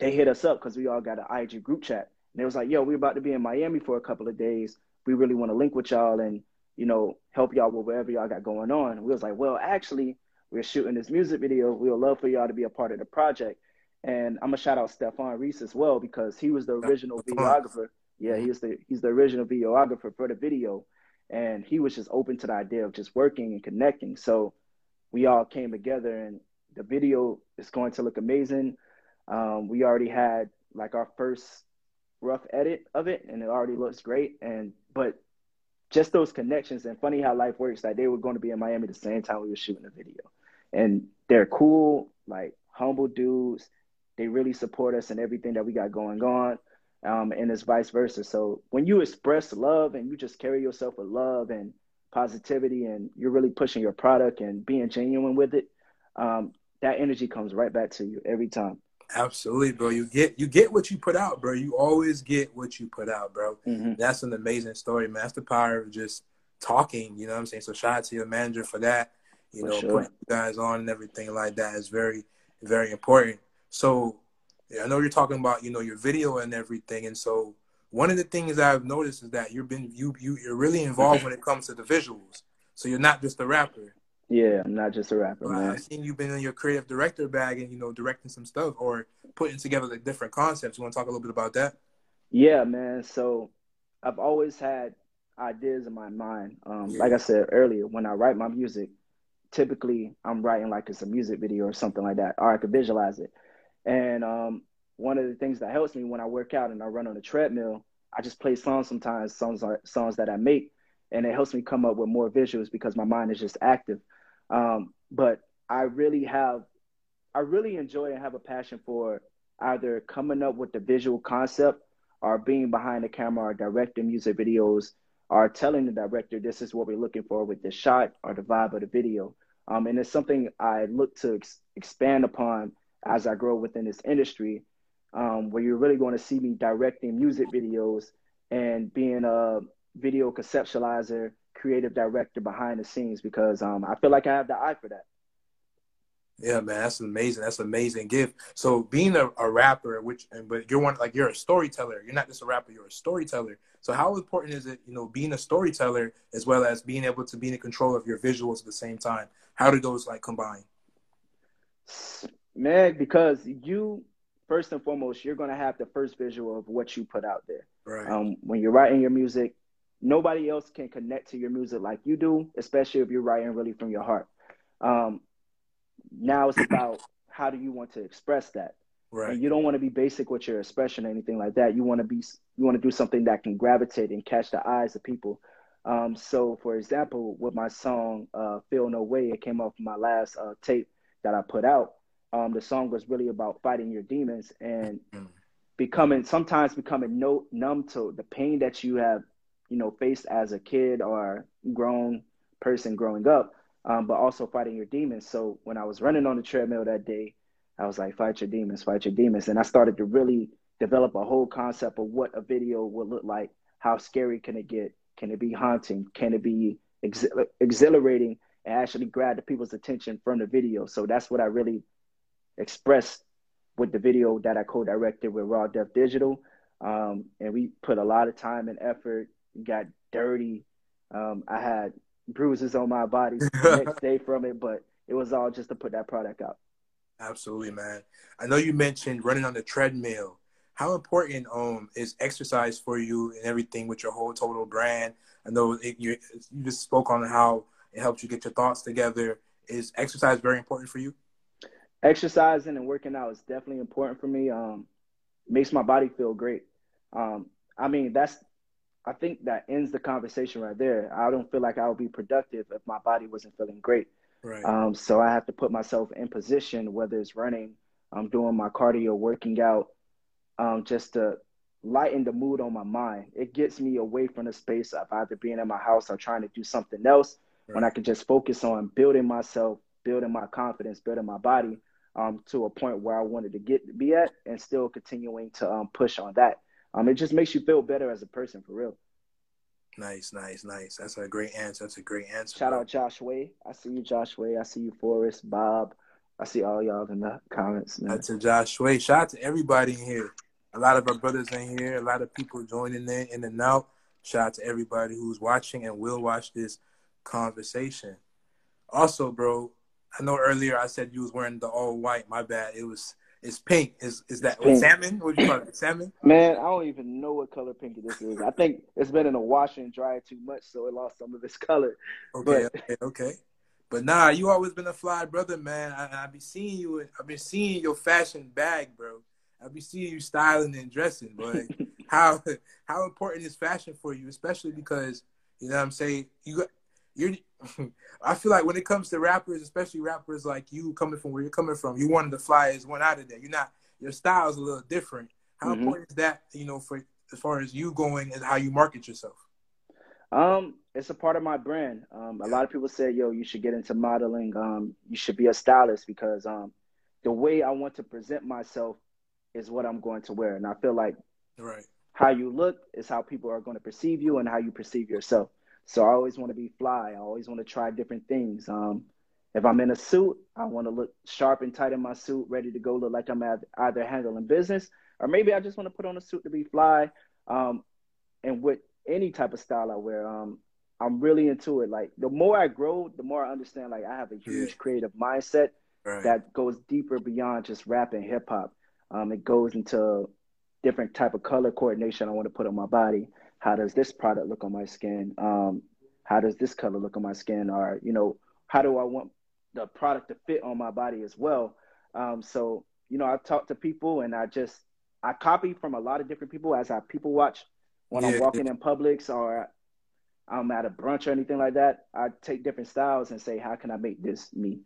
E: they hit us up because we all got an IG group chat. And they was like, "Yo, we're about to be in Miami for a couple of days. We really want to link with y'all and you know help y'all with whatever y'all got going on." And we was like, "Well, actually, we're shooting this music video. We would love for y'all to be a part of the project." And I'm gonna shout out Stefan Reese as well because he was the original videographer. Yeah, he's the he's the original videographer for the video and he was just open to the idea of just working and connecting. So we all came together, and the video is going to look amazing. Um, we already had like our first rough edit of it, and it already looks great. And but just those connections, and funny how life works. That they were going to be in Miami the same time we were shooting the video, and they're cool, like humble dudes. They really support us and everything that we got going on um, and it's vice versa. So when you express love and you just carry yourself with love and positivity, and you're really pushing your product and being genuine with it, um, that energy comes right back to you every time.
D: Absolutely, bro. You get you get what you put out, bro. You always get what you put out, bro.
E: Mhm.
D: That's an amazing story, man. That's the power of just talking. You know what I'm saying? So shout out to your manager for that. You
E: For
D: know,
E: sure.
D: putting you guys on and everything like that is very, very important. So yeah, I know you're talking about you know your video and everything, and so one of the things I've noticed is that you've been you you you're really involved *laughs* when it comes to the visuals. So you're not just a rapper.
E: Yeah, I'm not just a rapper, man.
D: I've seen you've been in your creative director bag and you know directing some stuff or putting together like different concepts. You want to talk a little bit about that?
E: Yeah, man. So I've always had ideas in my mind. Um,
D: Yeah.
E: Like I said earlier, when I write my music, typically I'm writing like it's a music video or something like that, or I could visualize it. And um, one of the things that helps me when I work out and I run on a treadmill, I just play songs sometimes, songs songs that I make, and it helps me come up with more visuals because my mind is just active. Um, but I really have, I really enjoy and have a passion for either coming up with the visual concept or being behind the camera or directing music videos or telling the director this is what we're looking for with the shot or the vibe of the video. Um, and it's something I look to ex- expand upon as I grow within this industry, um, where you're really going to see me directing music videos and being a video conceptualizer, creative director behind the scenes because um, I feel like I have the eye for that.
D: Yeah, man, that's amazing. That's amazing gift. So being a, a rapper, which but you're one like you're a storyteller. You're not just a rapper. You're a storyteller. So how important is it, you know, being a storyteller as well as being able to be in control of your visuals at the same time? How do those like combine?
E: Man, because you first and foremost, you're gonna have the first visual of what you put out there.
D: Right.
E: Um, when you're writing your music, nobody else can connect to your music like you do, especially if you're writing really from your heart. Um, now it's *clears throat* about how do you want to express that
D: right.
E: and you don't want to be basic with your expression or anything like that you want to be you want to do something that can gravitate and catch the eyes of people um, so for example with my song uh, feel no way it came off my last uh, tape that i put out um, the song was really about fighting your demons and
D: Mm.
E: becoming sometimes becoming no, numb to the pain that you have you know faced as a kid or grown person growing up um, but also fighting your demons. So when I was running on the treadmill that day, I was like, fight your demons, fight your demons. And I started to really develop a whole concept of what a video would look like. How scary can it get? Can it be haunting? Can it be exhil- exhilarating and actually grab the people's attention from the video? So that's what I really expressed with the video that I co-directed with Raw Deaf Digital. Um, and we put a lot of time and effort, got dirty. Um, I had bruises on my body *laughs* the next day from it, but it was all just to put that product out.
D: Absolutely, man. I know you mentioned running on the treadmill. How important um is exercise for you and everything with your whole total brand? I know it, you you just spoke on how it helps you get your thoughts together. Is exercise very important for you?
E: Exercising and working out is definitely important for me. Um, makes my body feel great. Um, I mean, that's I think that ends the conversation right there. I don't feel like I would be productive if my body wasn't feeling great.
D: Right.
E: Um, so I have to put myself in position, whether it's running, I'm doing my cardio, working out, um, just to lighten the mood on my mind. It gets me away from the space of either being in my house or trying to do something else
D: Right.
E: when I can just focus on building myself, building my confidence, building my body um, to a point where I wanted to get be at, and still continuing to um, push on that. Um, it just makes you feel better as a person for real.
D: Nice, nice, nice. That's a great answer. That's a great answer.
E: Shout
D: bro.
E: out Josh Way. I see you, Josh Way. I see you, Forrest, Bob. I see all y'all in the comments, man.
D: Shout out to Josh Way. Shout out to everybody in here. A lot of our brothers in here. A lot of people joining in, in and out. Shout out to everybody who's watching and will watch this conversation. Also, bro, I know earlier I said you was wearing the all white. My bad. It was it's pink. Is is that
E: pink.
D: salmon? What do you call it? Salmon?
E: Man, I don't even know what color pinky this is. I think it's been in a washer and dryer too much, so it lost some of its color.
D: Okay,
E: But-
D: okay, okay. But nah, you always been a fly brother, man. I, I be seeing you. I've been seeing your fashion bag, bro. I be seeing you styling and dressing, but *laughs* how how important is fashion for you, especially because you know what I'm saying you got you're. *laughs* I feel like when it comes to rappers, especially rappers like you coming from where you're coming from, you one of the flyest one out of there. You're not your style is a little different. How
E: Mhm.
D: important is that, you know, for as far as you going and how you market yourself?
E: Um, it's a part of my brand. Um, a lot of people say, "Yo, you should get into modeling. Um, you should be a stylist because um, the way I want to present myself is what I'm going to wear." And I feel like
D: Right.
E: how you look is how people are going to perceive you and how you perceive yourself. So I always want to be fly. I always want to try different things. Um, if I'm in a suit, I want to look sharp and tight in my suit, ready to go, look like I'm at either handling business, or maybe I just want to put on a suit to be fly. Um, and with any type of style I wear, um, I'm really into it. Like the more I grow, the more I understand. Like I have a huge
D: Yeah.
E: creative mindset
D: Right.
E: that goes deeper beyond just rap and hip hop. Um, it goes into different type of color coordination I want to put on my body. How does this product look on my skin? Um, how does this color look on my skin? Or you know, how do I want the product to fit on my body as well? Um, so you know, I talk to people and I just I copy from a lot of different people as I people watch when
D: Yeah.
E: I'm walking in Publix or I'm at a brunch or anything like that. I take different styles and say, how can I make this me?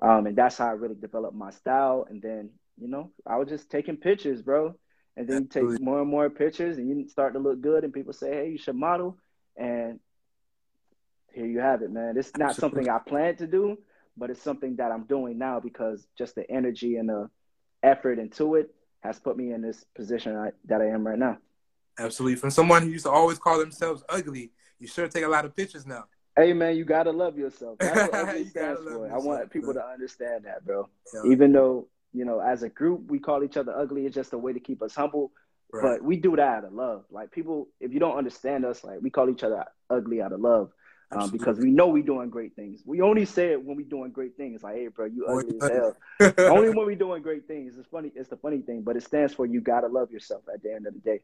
E: Um, and that's how I really developed my style. And then, you know, I was just taking pictures, bro. And then you take more and more pictures and you start to look good and people say, hey, you should model. And here you have it, man. It's not something I planned to do, but it's something that I'm doing now because just the energy and the effort into it has put me in this position I, that I am right now.
D: Absolutely. From someone who used to always call themselves ugly, you sure take a lot of pictures now.
E: Hey man, you gotta love yourself. That's what *laughs* ugly stands for. I want people
D: bro.
E: to understand that, bro.
D: Yeah.
E: Even though you know, as a group, we call each other ugly. It's just a way to keep us humble.
D: Right.
E: But we do that out of love. Like people, if you don't understand us, like we call each other ugly out of love, um, because we know we're doing great things. We only say it when we're doing great things. Like, hey, bro, you ugly as hell. *laughs* only when we're doing great things. It's funny. It's the funny thing, but it stands for you gotta love yourself at the end of the day.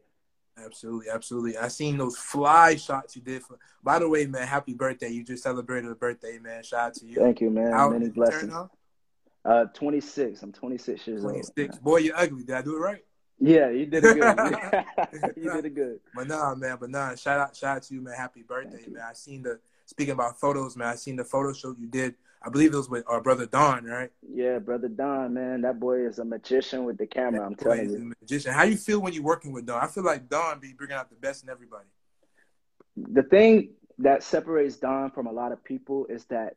D: Absolutely, absolutely. I seen those fly shots you did for. By the way, man, happy birthday! You just celebrated a birthday, man. Shout out to you.
E: Thank you, man.
D: How
E: Many
D: turn
E: blessings. Uh, 26. I'm 26 years old.
D: 26. Boy, you're ugly. Did I do it right?
E: Yeah, you did it good. *laughs* *laughs* you did it good. *laughs*
D: But nah, man. But nah. Shout out, shout out to you, man. Happy birthday, man. I seen the. Speaking about photos, man. I seen the photo show you did. I believe it was with our brother Don, right?
E: Yeah, brother Don, man, that boy is a magician with the camera. I'm telling you.
D: a magician. How you feel when you're working with Don? I feel like Don be bringing out the best in everybody.
E: the thing that separates Don from a lot of people is that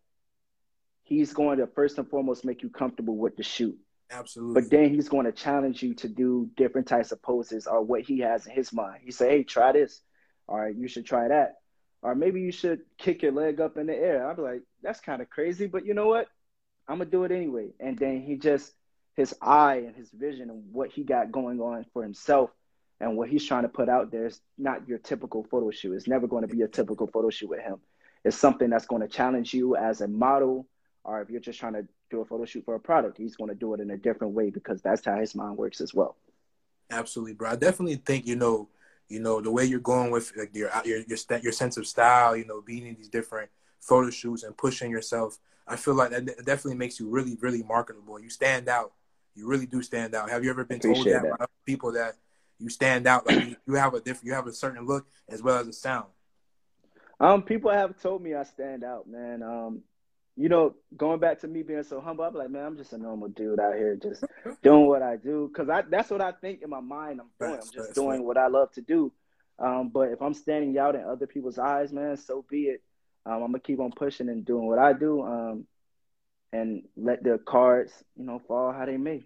E: he's going to first and foremost make you comfortable with the shoot.
D: Absolutely.
E: But then he's going to challenge you to do different types of poses or what he has in his mind. He say, "Hey, try this," or "You should try that," or maybe you should kick your leg up in the air. I'd be like, "That's kind of crazy," but you know what? I'm gonna do it anyway. And then he just his eye and his vision and what he got going on for himself and what he's trying to put out there is not your typical photo shoot. It's never going to be a typical photo shoot with him. It's something that's going to challenge you as a model, or if you're just trying to do a photo shoot for a product, he's going to do it in a different way because that's how his mind works as well.
D: Absolutely, bro. I definitely think you know, you know, the way you're going with like your your your, st- your sense of style, you know, being in these different photo shoots and pushing yourself. I feel like that de- definitely makes you really, really marketable. You stand out. You really do stand out. Have you ever been told that,
E: that.
D: by other people that you stand out? Like you, you have a different, you have a certain look as well as a sound.
E: Um, people have told me I stand out, man. Um, you know, going back to me being so humble, I'm like, man, I'm just a normal dude out here, just doing what I do, because I that's what I think in my mind. I'm doing. I'm just doing
D: facts.
E: what I love to do. Um, but if I'm standing out in other people's eyes, man, so be it. Um, I'm gonna keep on pushing and doing what I do. Um, and let the cards, you know, fall how they may.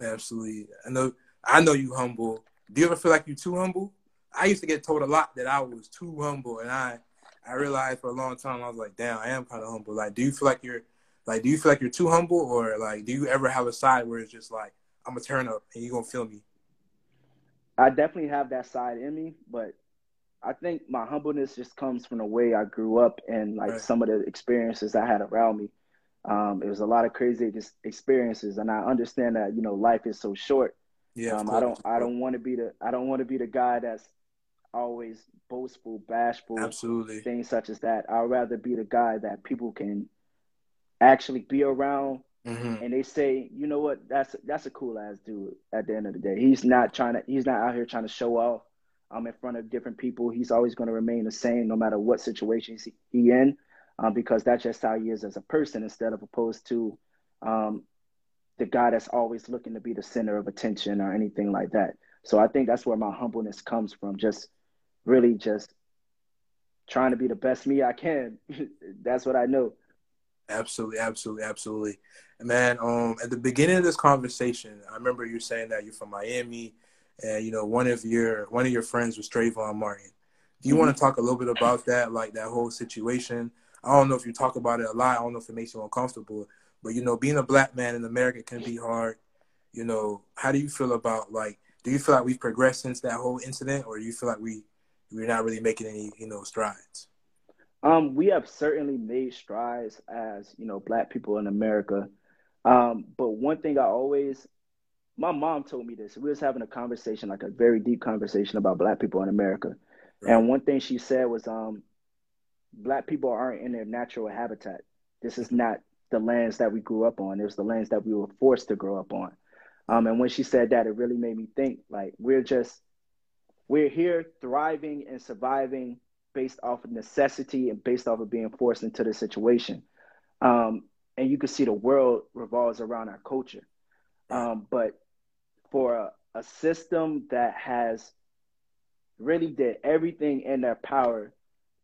D: Absolutely. I know. I know you humble. Do you ever feel like you're too humble? I used to get told a lot that I was too humble, and I, I realized for a long time I was like, damn, I am kind of humble. Like, do you feel like you're, like, do you feel like you're too humble, or like, do you ever have a side where it's just like, I'm gonna turn up and you're gonna feel me?
E: I definitely have that side in me, but I think my humbleness just comes from the way I grew up and like
D: Right.
E: some of the experiences I had around me. Um, it was a lot of crazy ex- experiences, and I understand that you know life is so short.
D: Yeah.
E: Um, I don't. I don't want to be the I don't want to be the guy that's always boastful, bashful,
D: Absolutely.
E: things such as that. I'd rather be the guy that people can actually be around
D: hmm
E: and they say, you know what, that's that's a cool ass dude. At the end of the day, he's not trying to, he's not out here trying to show off. Um, in front of different people, he's always going to remain the same no matter what situation he's he in, um, because that's just how he is as a person. Instead of opposed to, um, the guy that's always looking to be the center of attention or anything like that. So I think that's where my humbleness comes from. Just really just trying to be the best me I can. *laughs* that's what I know.
D: Absolutely, absolutely, absolutely. Man, um, at the beginning of this conversation, I remember you saying that you're from Miami, and you know one of your one of your friends was Trayvon Martin. Do you want to talk a little bit about that, like that whole situation? I don't know if you talk about it a lot. I don't know if it makes you uncomfortable, but you know, being a black man in America can be hard. You know, how do you feel about like? Do you feel like we've progressed since that whole incident, or do you feel like we we're not really making any you know strides?
E: Um, we have certainly made strides as you know black people in America. Um, but one thing I always, my mom told me this. We was having a conversation, like a very deep conversation about black people in America, and one thing she said was, um, black people aren't in their natural habitat. This is not the lands that we grew up on. It was the lands that we were forced to grow up on. Um, and when she said that, it really made me think like we're just we're here thriving and surviving based off of necessity and based off of being forced into the situation. Um, and you can see the world revolves around our culture. Um, but for a, a system that has really did everything in their power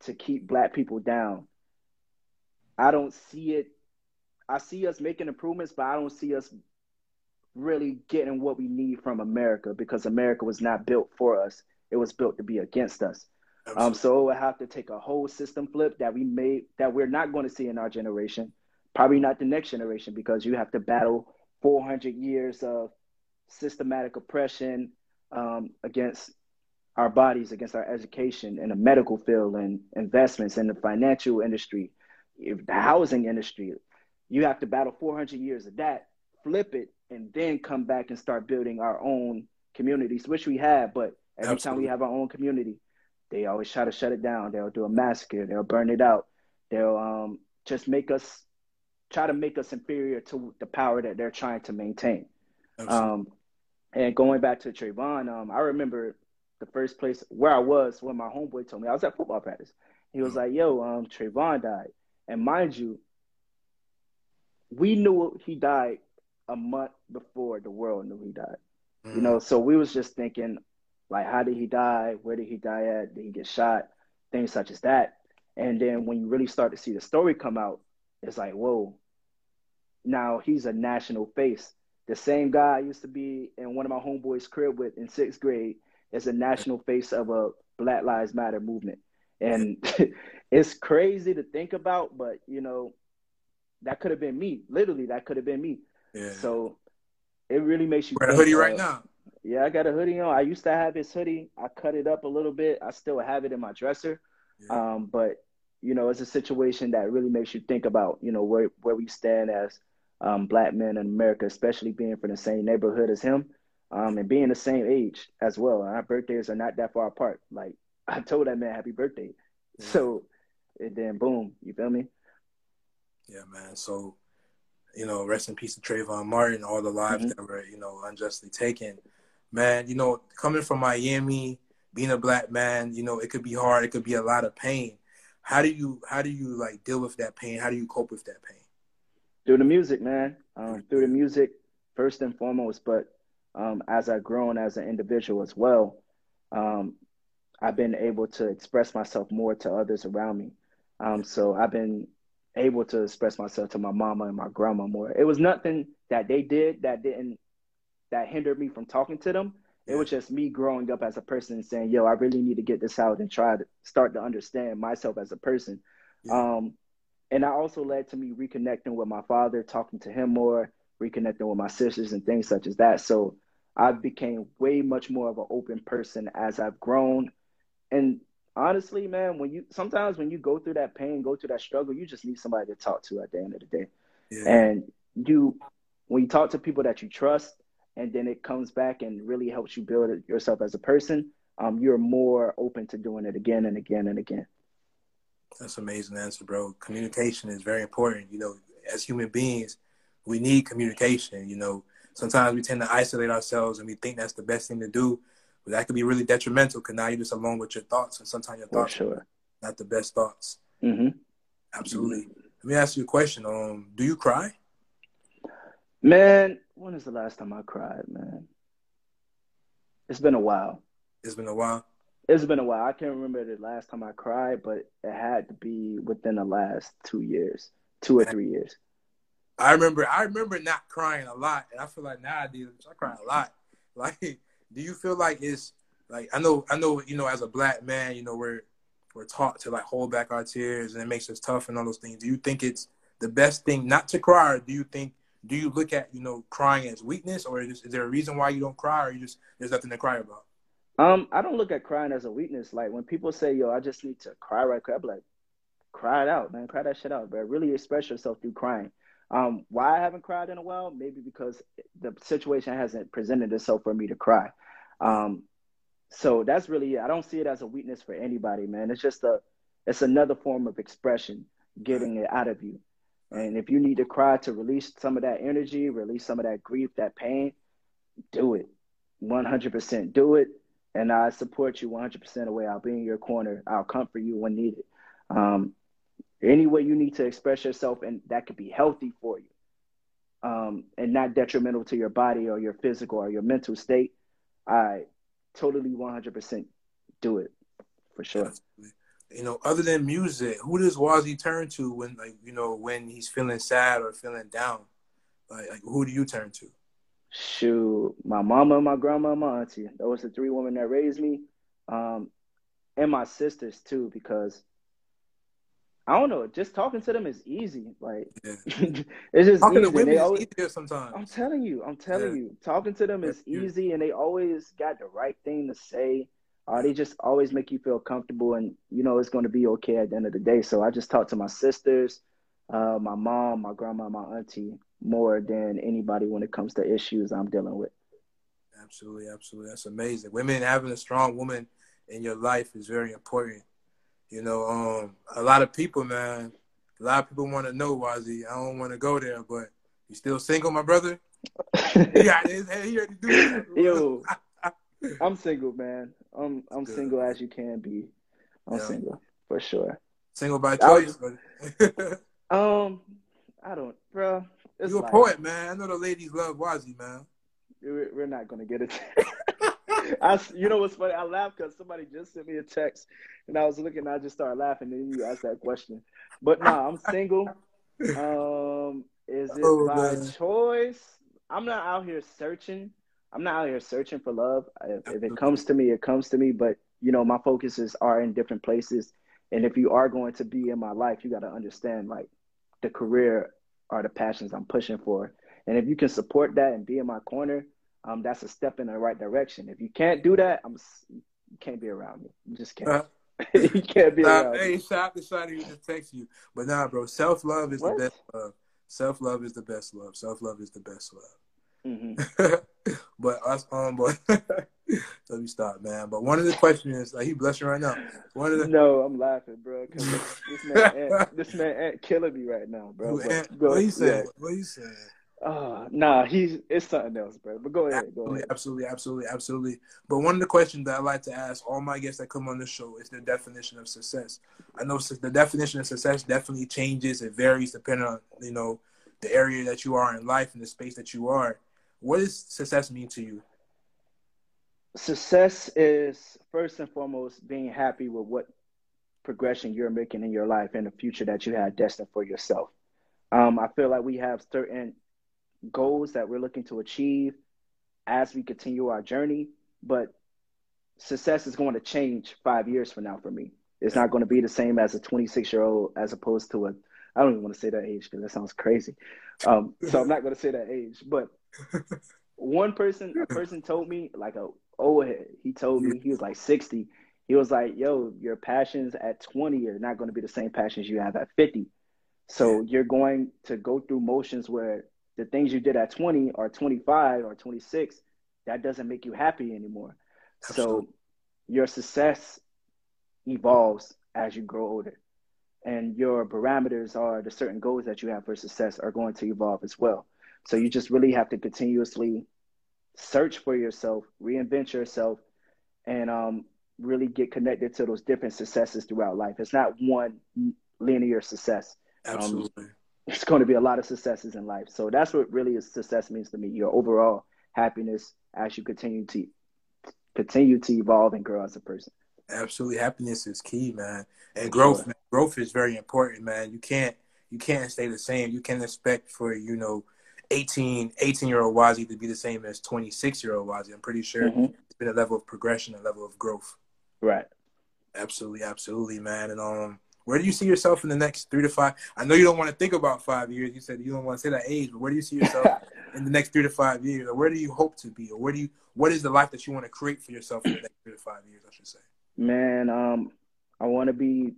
E: to keep black people down. I don't see it. I see us making improvements, but I don't see us really getting what we need from America because America was not built for us. It was built to be against us. Um, so it would have to take a whole system flip that we made that we're not going to see in our generation, probably not the next generation, because you have to battle 400 years of systematic oppression um, against our bodies, against our education in the medical field and investments in the financial industry, the housing industry. You have to battle 400 years of that, flip it, and then come back and start building our own communities, which we have. But every Absolutely. time we have our own community, they always try to shut it down. They'll do a massacre. They'll burn it out. They'll um, just make us try to make us inferior to the power that they're trying to maintain. Um, and going back to Trayvon, um, I remember the first place where I was when my homeboy told me I was at football practice. He was mm-hmm. like, "Yo, um, Trayvon died," and mind you, we knew he died a month before the world knew he died. Mm-hmm. You know, so we was just thinking, like, how did he die? Where did he die at? Did he get shot? Things such as that. And then when you really start to see the story come out, it's like, whoa, now he's a national face. The same guy I used to be in one of my homeboys' crib with in sixth grade is a national face of a Black Lives Matter movement. And *laughs* it's crazy to think about, but you know, that could have been me. Literally, that could have been me. Yeah. So it really makes you.
D: Wear a hoodie right uh, now.
E: Yeah, I got a hoodie on. I used to have his hoodie. I cut it up a little bit. I still have it in my dresser. Yeah. Um, but you know, it's a situation that really makes you think about, you know, where where we stand as um, black men in America, especially being from the same neighborhood as him, um, and being the same age as well. Our birthdays are not that far apart. Like *laughs* I told that man, happy birthday. Yeah. So, and then boom, you feel me?
D: Yeah, man. So, you know, rest in peace to Trayvon Martin, all the lives mm-hmm. that were, you know, unjustly taken man, you know, coming from Miami, being a black man, you know, it could be hard. It could be a lot of pain. How do you how do you like deal with that pain? How do you cope with that pain?
E: Through the music, man. Um, through the music, first and foremost. But um, as I've grown as an individual as well, um, I've been able to express myself more to others around me. Um, so I've been able to express myself to my mama and my grandma more. It was nothing that they did that didn't that hindered me from talking to them. It was just me growing up as a person and saying, "Yo, I really need to get this out and try to start to understand myself as a person." Yeah. Um, and that also led to me reconnecting with my father, talking to him more, reconnecting with my sisters, and things such as that. So I became way much more of an open person as I've grown. And honestly, man, when you sometimes when you go through that pain, go through that struggle, you just need somebody to talk to at the end of the day. Yeah. And you, when you talk to people that you trust, and then it comes back and really helps you build yourself as a person, um, you're more open to doing it again and again and again.
D: That's amazing answer, bro. Communication is very important. You know, as human beings, we need communication. You know, sometimes we tend to isolate ourselves and we think that's the best thing to do, but that could be really detrimental because now you're just alone with your thoughts, and sometimes your thoughts sure. are not the best thoughts.
E: Mm-hmm.
D: Absolutely. Mm-hmm. Let me ask you a question. Um, do you cry?
E: Man, when is the last time I cried, man? It's been a while.
D: It's been a while.
E: It's been a while. I can't remember the last time I cried, but it had to be within the last two years, two or three years.
D: I remember. I remember not crying a lot, and I feel like nowadays I do. I cry a lot. *laughs* Like, do you feel like it's like I know, I know, you know, as a black man, you know, we're we're taught to like hold back our tears, and it makes us tough and all those things. Do you think it's the best thing not to cry, or do you think do you look at you know crying as weakness, or is, is there a reason why you don't cry, or you just there's nothing to cry about?
E: Um, I don't look at crying as a weakness. Like when people say, "Yo, I just need to cry right quick," I'm like, "Cry it out, man. Cry that shit out, bro. Really express yourself through crying." Um, why I haven't cried in a while? Maybe because the situation hasn't presented itself for me to cry. Um, so that's really I don't see it as a weakness for anybody, man. It's just a it's another form of expression, getting it out of you. And if you need to cry to release some of that energy, release some of that grief, that pain, do it. 100% do it. And I support you 100% of the way. I'll be in your corner. I'll comfort you when needed. Um, any way you need to express yourself, and that could be healthy for you um, and not detrimental to your body or your physical or your mental state, I totally 100% do it for sure.
D: You know, other than music, who does Waasi turn to when, like, you know, when he's feeling sad or feeling down? Like, like who do you turn to?
E: Shoot, my mama, my grandma, my auntie. Those are the three women that raised me, um, and my sisters too. Because I don't know, just talking to them is easy. Like
D: Yeah. *laughs*
E: it's just
D: Talking to women
E: always,
D: easier sometimes.
E: I'm telling you, I'm telling
D: Yeah.
E: you, talking to them is easy, and they always got the right thing to say. Uh, they just always make you feel comfortable, and you know it's going to be okay at the end of the day. So I just talk to my sisters, uh, my mom, my grandma, my auntie more than anybody when it comes to issues I'm dealing with.
D: Absolutely, absolutely. That's amazing. Women having a strong woman in your life is very important. You know, um, a lot of people, man, a lot of people want to know Waasi. I don't want to go there, but you still single, my brother? Yeah, he already do that.
E: Yo, I'm single, man. I'm I'm
D: Good.
E: single as you can be. I'm
D: Yeah.
E: single for sure.
D: Single by choice,
E: was- *laughs* Um, I don't, bro. It's
D: you a
E: like-
D: poet, man. I know the ladies love Waasi, man.
E: We're, not gonna get it. *laughs* I, you know what's funny? I laughed because somebody just sent me a text, and I was looking. I just started laughing, and then you asked that question. But nah, I'm single. *laughs* Um, is it
D: Oh,
E: by
D: man.
E: choice? I'm not out here searching. I'm not out here searching for love. If, if it comes to me, it comes to me. But you know, my focuses are in different places, and if you are going to be in my life, you got to understand like the career are the passions I'm pushing for. And if you can support that and be in my corner, um, that's a step in the right direction. If you can't do that, I'm you can't be around me. You just can't. *laughs* you can't be
D: Nah,
E: around
D: hey, shout to Shotty who just text you. But nah, bro, self love is
E: What?
D: the best love. Self love is the best love. Self love is the best love.
E: Hmm *laughs*
D: but us um *laughs* but let me stop, man. But one of the questions, like he blushing right now. One of the
E: No, I'm laughing, bro. Cause this man, *laughs* Ant, this man, Ant killing me right now, bro. But
D: Ant-
E: go-
D: what he said?
E: yeah.
D: What he said?
E: Oh, nah, he's it's something else, bro. But go ahead, go
D: Absolutely,
E: ahead.
D: absolutely, absolutely, absolutely. But one of the questions that I like to ask all my guests that come on the show is their definition of success. I know the definition of success definitely changes. It varies depending on you know the area that you are in life and the space that you are. What does success mean to you?
E: Success is first and foremost being happy with what progression you're making in your life and the future that you have destined for yourself. Um, I feel like we have certain goals that we're looking to achieve as we continue our journey, but success is going to change five years from now for me. It's not going to be the same as a 26 year old as opposed to a, I don't even want to say that age because that sounds crazy. Um, so I'm not going to say that age, but *laughs* one person, a person told me, like a old head, he told me, he was like 60. He was like, yo, your passions at 20 are not going to be the same passions you have at 50. So you're going to go through motions where the things you did at 20 or 25 or 26, that doesn't make you happy anymore. So your success evolves as you grow older. And your parameters are the certain goals that you have for success are going to evolve as well. So you just really have to continuously search for yourself, reinvent yourself, and um, really get connected to those different successes throughout life. It's not one linear success.
D: Absolutely.
E: It's going to be a lot of successes in life. So that's what really is success means to me. Your overall happiness as you continue to continue to evolve and grow as a person.
D: Absolutely, happiness is key, man, and growth. Man, growth is very important, man. You can't you can't stay the same. You can't expect for you know 18, 18 year old Waasi to be the same as twenty six year old Waasi. I'm pretty sure
E: Mhm.
D: it's been a level of progression, a level of growth.
E: Right.
D: Absolutely, absolutely, man. And um, where do you see yourself in the next three to five? I know you don't want to think about five years. You said you don't want to say that age, but where do you see yourself *laughs* in the next three to five years, or where do you hope to be, or where do you what is the life that you want to create for yourself in the next three to five years? I should say.
E: Man, um, I want to be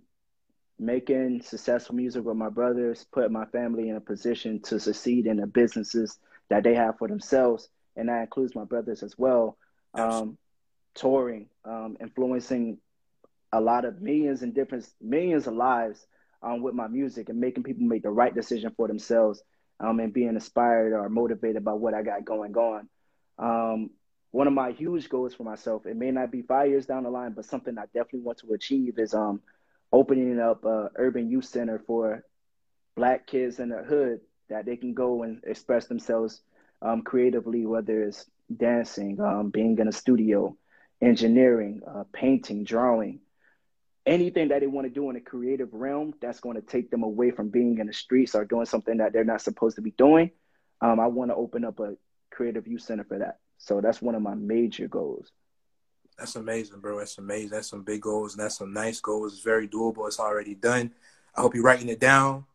E: making successful music with my brothers, put my family in a position to succeed in the businesses that they have for themselves, and that includes my brothers as well. Um, touring, um, influencing a lot of millions and different millions of lives um, with my music, and making people make the right decision for themselves, um, and being inspired or motivated by what I got going on. Um, one of my huge goals for myself, it may not be five years down the line, but something I definitely want to achieve is um opening up a urban youth center for black kids in the hood that they can go and express themselves um, creatively, whether it's dancing, um, being in a studio, engineering, uh, painting, drawing, anything that they want to do in a creative realm that's going to take them away from being in the streets or doing something that they're not supposed to be doing. Um, I want to open up a creative youth center for that. So that's one of my major goals.
D: That's amazing, bro. That's amazing. That's some big goals and that's some nice goals. It's very doable. It's already done. I hope you're writing it down.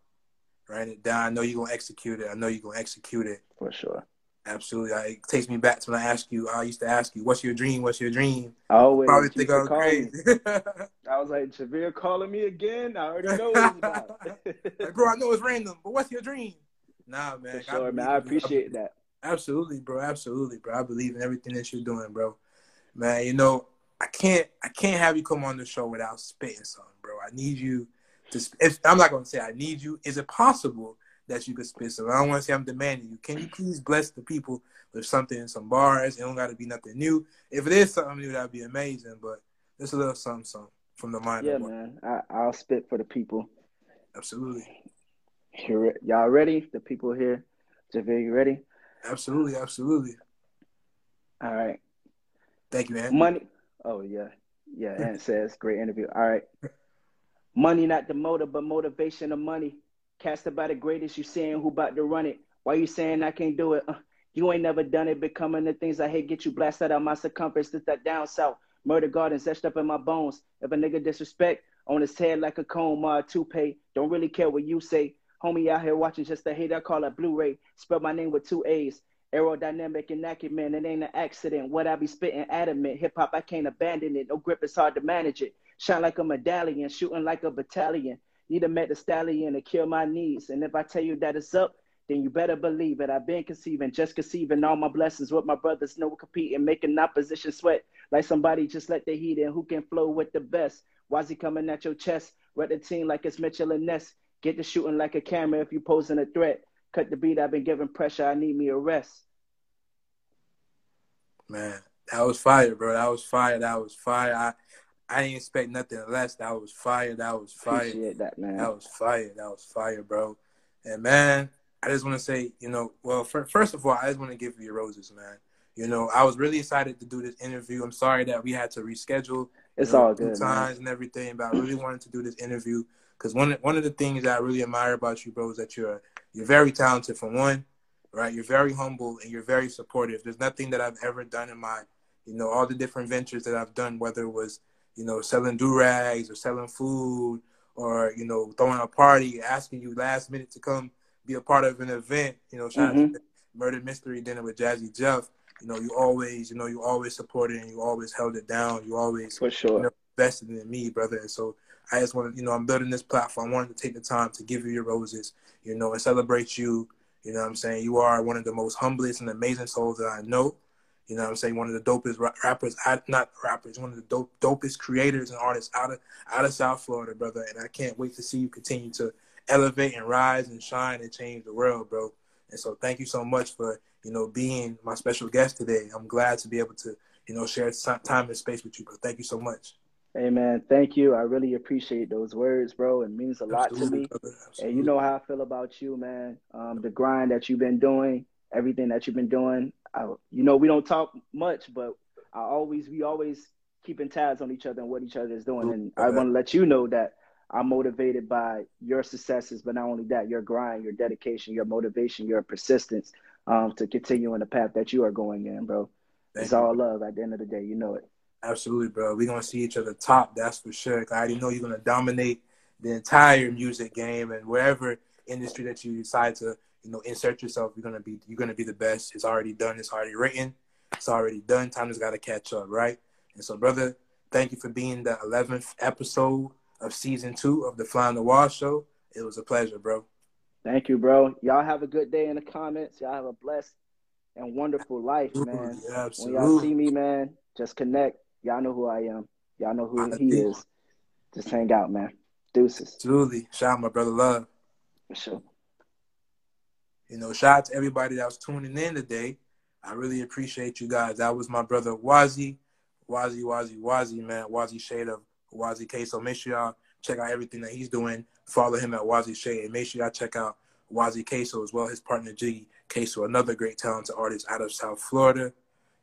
D: Writing it down. I know you're gonna execute it. I know you're gonna execute it.
E: For sure.
D: Absolutely. I, it takes me back to when I asked you, I used to ask you, what's your dream? What's your dream?
E: I always
D: Probably think
E: to
D: I'm crazy. *laughs*
E: I was like, Javier calling me again. I already know what it's *laughs* about.
D: like, bro, I know it's random, but what's your dream? Nah, man.
E: For sure, man. I appreciate that.
D: Absolutely, bro. Absolutely, bro. I believe in everything that you're doing, bro. Man, you know, I can't I can't have you come on the show without spitting something, bro. I need you to if, I'm not gonna say I need you. Is it possible that you could spit something? I don't want to say I'm demanding you. Can you please bless the people with something, in some bars? It don't gotta be nothing new. If it is something new, that'd be amazing, but just a little something, something from the mind
E: Yeah,
D: of
E: man. I, I'll spit for the people.
D: Absolutely.
E: Y'all ready? The people here. Javier, you ready?
D: Absolutely, absolutely.
E: All right.
D: Thank you, man.
E: Money. Oh yeah, yeah. And says great interview. All right. Money not the motive, but motivation of money. Casted by the greatest, you saying who about to run it? Why you saying I can't do it? Uh, you ain't never done it. Becoming the things I hate, get you blasted out my circumference. This that down south. Murder gardens etched up in my bones. If a nigga disrespect on his head like a comb or a toupee, don't really care what you say. Homie out here watching just the hate. I call it Blu-ray. Spell my name with two A's. Aerodynamic and acumen, it ain't an accident. What I be spitting adamant. Hip hop, I can't abandon it. No grip, it's hard to manage it. Shine like a medallion, shooting like a battalion. Need a met the stallion to kill my needs. And if I tell you that it's up, then you better believe it. I've been conceiving, just conceiving all my blessings with my brothers, no competing, making opposition sweat like somebody just let the heat in. Who can flow with the best? Why's he coming at your chest? Wet the team like it's Mitchell and Ness. Get to shooting like a camera if you posing a threat. Cut the beat, I've been giving pressure. I need me a rest.
D: Man, that was fire, bro. That was fire. That was fire. I, I didn't expect nothing less. That was fire. That was fire.
E: Appreciate that, man.
D: That was fire. That was fire, bro. And man, I just want to say, you know, well, fir- first of all, I just want to give you your roses, man. You know, I was really excited to do this interview. I'm sorry that we had to reschedule.
E: It's
D: know,
E: all good, man.
D: times and everything, but I really wanted to do this interview because one one of the things that I really admire about you, bro, is that you're you're very talented. For one, right? You're very humble and you're very supportive. There's nothing that I've ever done in my, you know, all the different ventures that I've done, whether it was, you know, selling do rags or selling food or you know throwing a party, asking you last minute to come be a part of an event. You know, shout out
E: Mhm.
D: to Murder Mystery Dinner with Jazzy Jeff. You know, you always, you know, you always supported and you always held it down. You always
E: For sure.
D: you know, invested in me, brother. And so I just wanted, you know, I'm building this platform. I wanted to take the time to give you your roses, you know, and celebrate you. You know what I'm saying? You are one of the most humblest and amazing souls that I know. You know I'm saying? One of the dopest ra- rappers, not rappers, one of the dope, dopest creators and artists out of out of South Florida, brother. And I can't wait to see you continue to elevate and rise and shine and change the world, bro. And so thank you so much for, you know, being my special guest today. I'm glad to be able to, you know, share time and space with you, bro. Thank you so much.
E: Hey, man, thank you. I really appreciate those words, bro. It means a lot to me.
D: brother.
E: And you know how I feel about you, man. Um, the grind that you've been doing, everything that you've been doing. I, you know, we don't talk much, but I always, we always keeping tabs on each other and what each other is doing. And I want to let you know that I'm motivated by your successes, but not only that, your grind, your dedication, your motivation, your persistence um, to continue in the path that you are going in, bro.
D: Thank
E: it's
D: you,
E: all love at the end of the day. You know it.
D: Absolutely, bro. We're gonna see each other top, that's for sure. I already know you're gonna dominate the entire music game and wherever industry that you decide to, you know, insert yourself, you're gonna be you're gonna be the best. It's already done, it's already written, it's already done. Time has gotta catch up, right? And so, brother, thank you for being the eleventh episode of season two of the Fly on the Wall show. It was a pleasure, bro.
E: Thank you, bro. Y'all have a good day in the comments. Y'all have a blessed and wonderful life, man.
D: Absolutely,
E: When y'all see me, man, just connect. Y'all know who I am. Y'all know who he is. Just hang out, man. Deuces.
D: Absolutely. Shout out my brother Love.
E: For sure.
D: You know, shout out to everybody that was tuning in today. I really appreciate you guys. That was my brother Waasi, Waasi, Waasi, Waasi, man, Waasi Shade of Waasi K. So make sure y'all check out everything that he's doing. Follow him at Waasi Shade, and make sure y'all check out Waasi Queso as well. His partner Jiggy Queso, another great talented artist out of South Florida.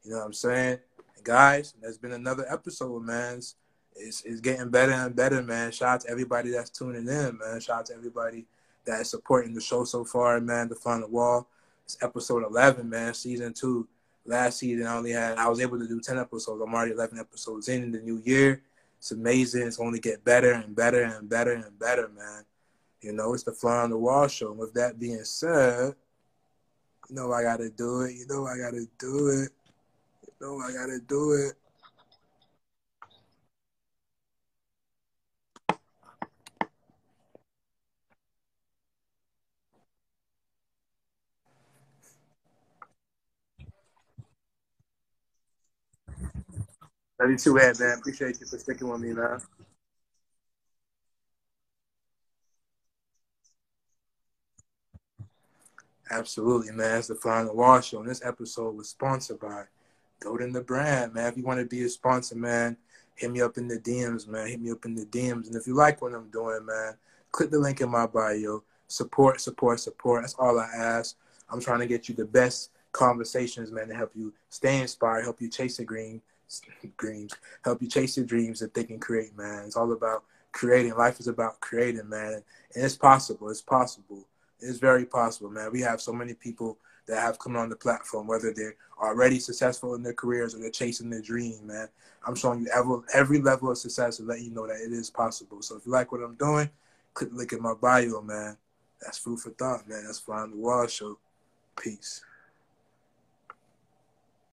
D: You know what I'm saying? Guys, that's been another episode, man. It's, it's, it's getting better and better, man. Shout out to everybody that's tuning in, man. Shout out to everybody that is supporting the show so far, man. The the Wall. It's episode 11, man. Season two. Last season, I only had, I was able to do 10 episodes. I'm already 11 episodes in, in the new year. It's amazing. It's only get better and better and better and better, man. You know, it's the Fly on the Wall show. And with that being said, you know I got to do it. You know I got to do it. You know I got to do it. Love you too, Ed, man. Appreciate you for sticking with me, man. Absolutely, man. It's the Fly on the Wall show. And this episode was sponsored by Golden the Brand, man. If you want to be a sponsor, man, hit me up in the DMs, man. Hit me up in the DMs. And if you like what I'm doing, man, click the link in my bio. Support, support, support. That's all I ask. I'm trying to get you the best conversations, man, to help you stay inspired, help you chase the green, *laughs* dreams, help you chase your dreams and think and create, man. It's all about creating. Life is about creating, man. And it's possible. It's possible. It's very possible, man. We have so many people that have come on the platform, whether they're already successful in their careers or they're chasing their dream, man. I'm showing you every, every level of success to let you know that it is possible. So if you like what I'm doing, click link in my bio, man. That's food for thought, man. That's Fly on the Wall Show. Peace.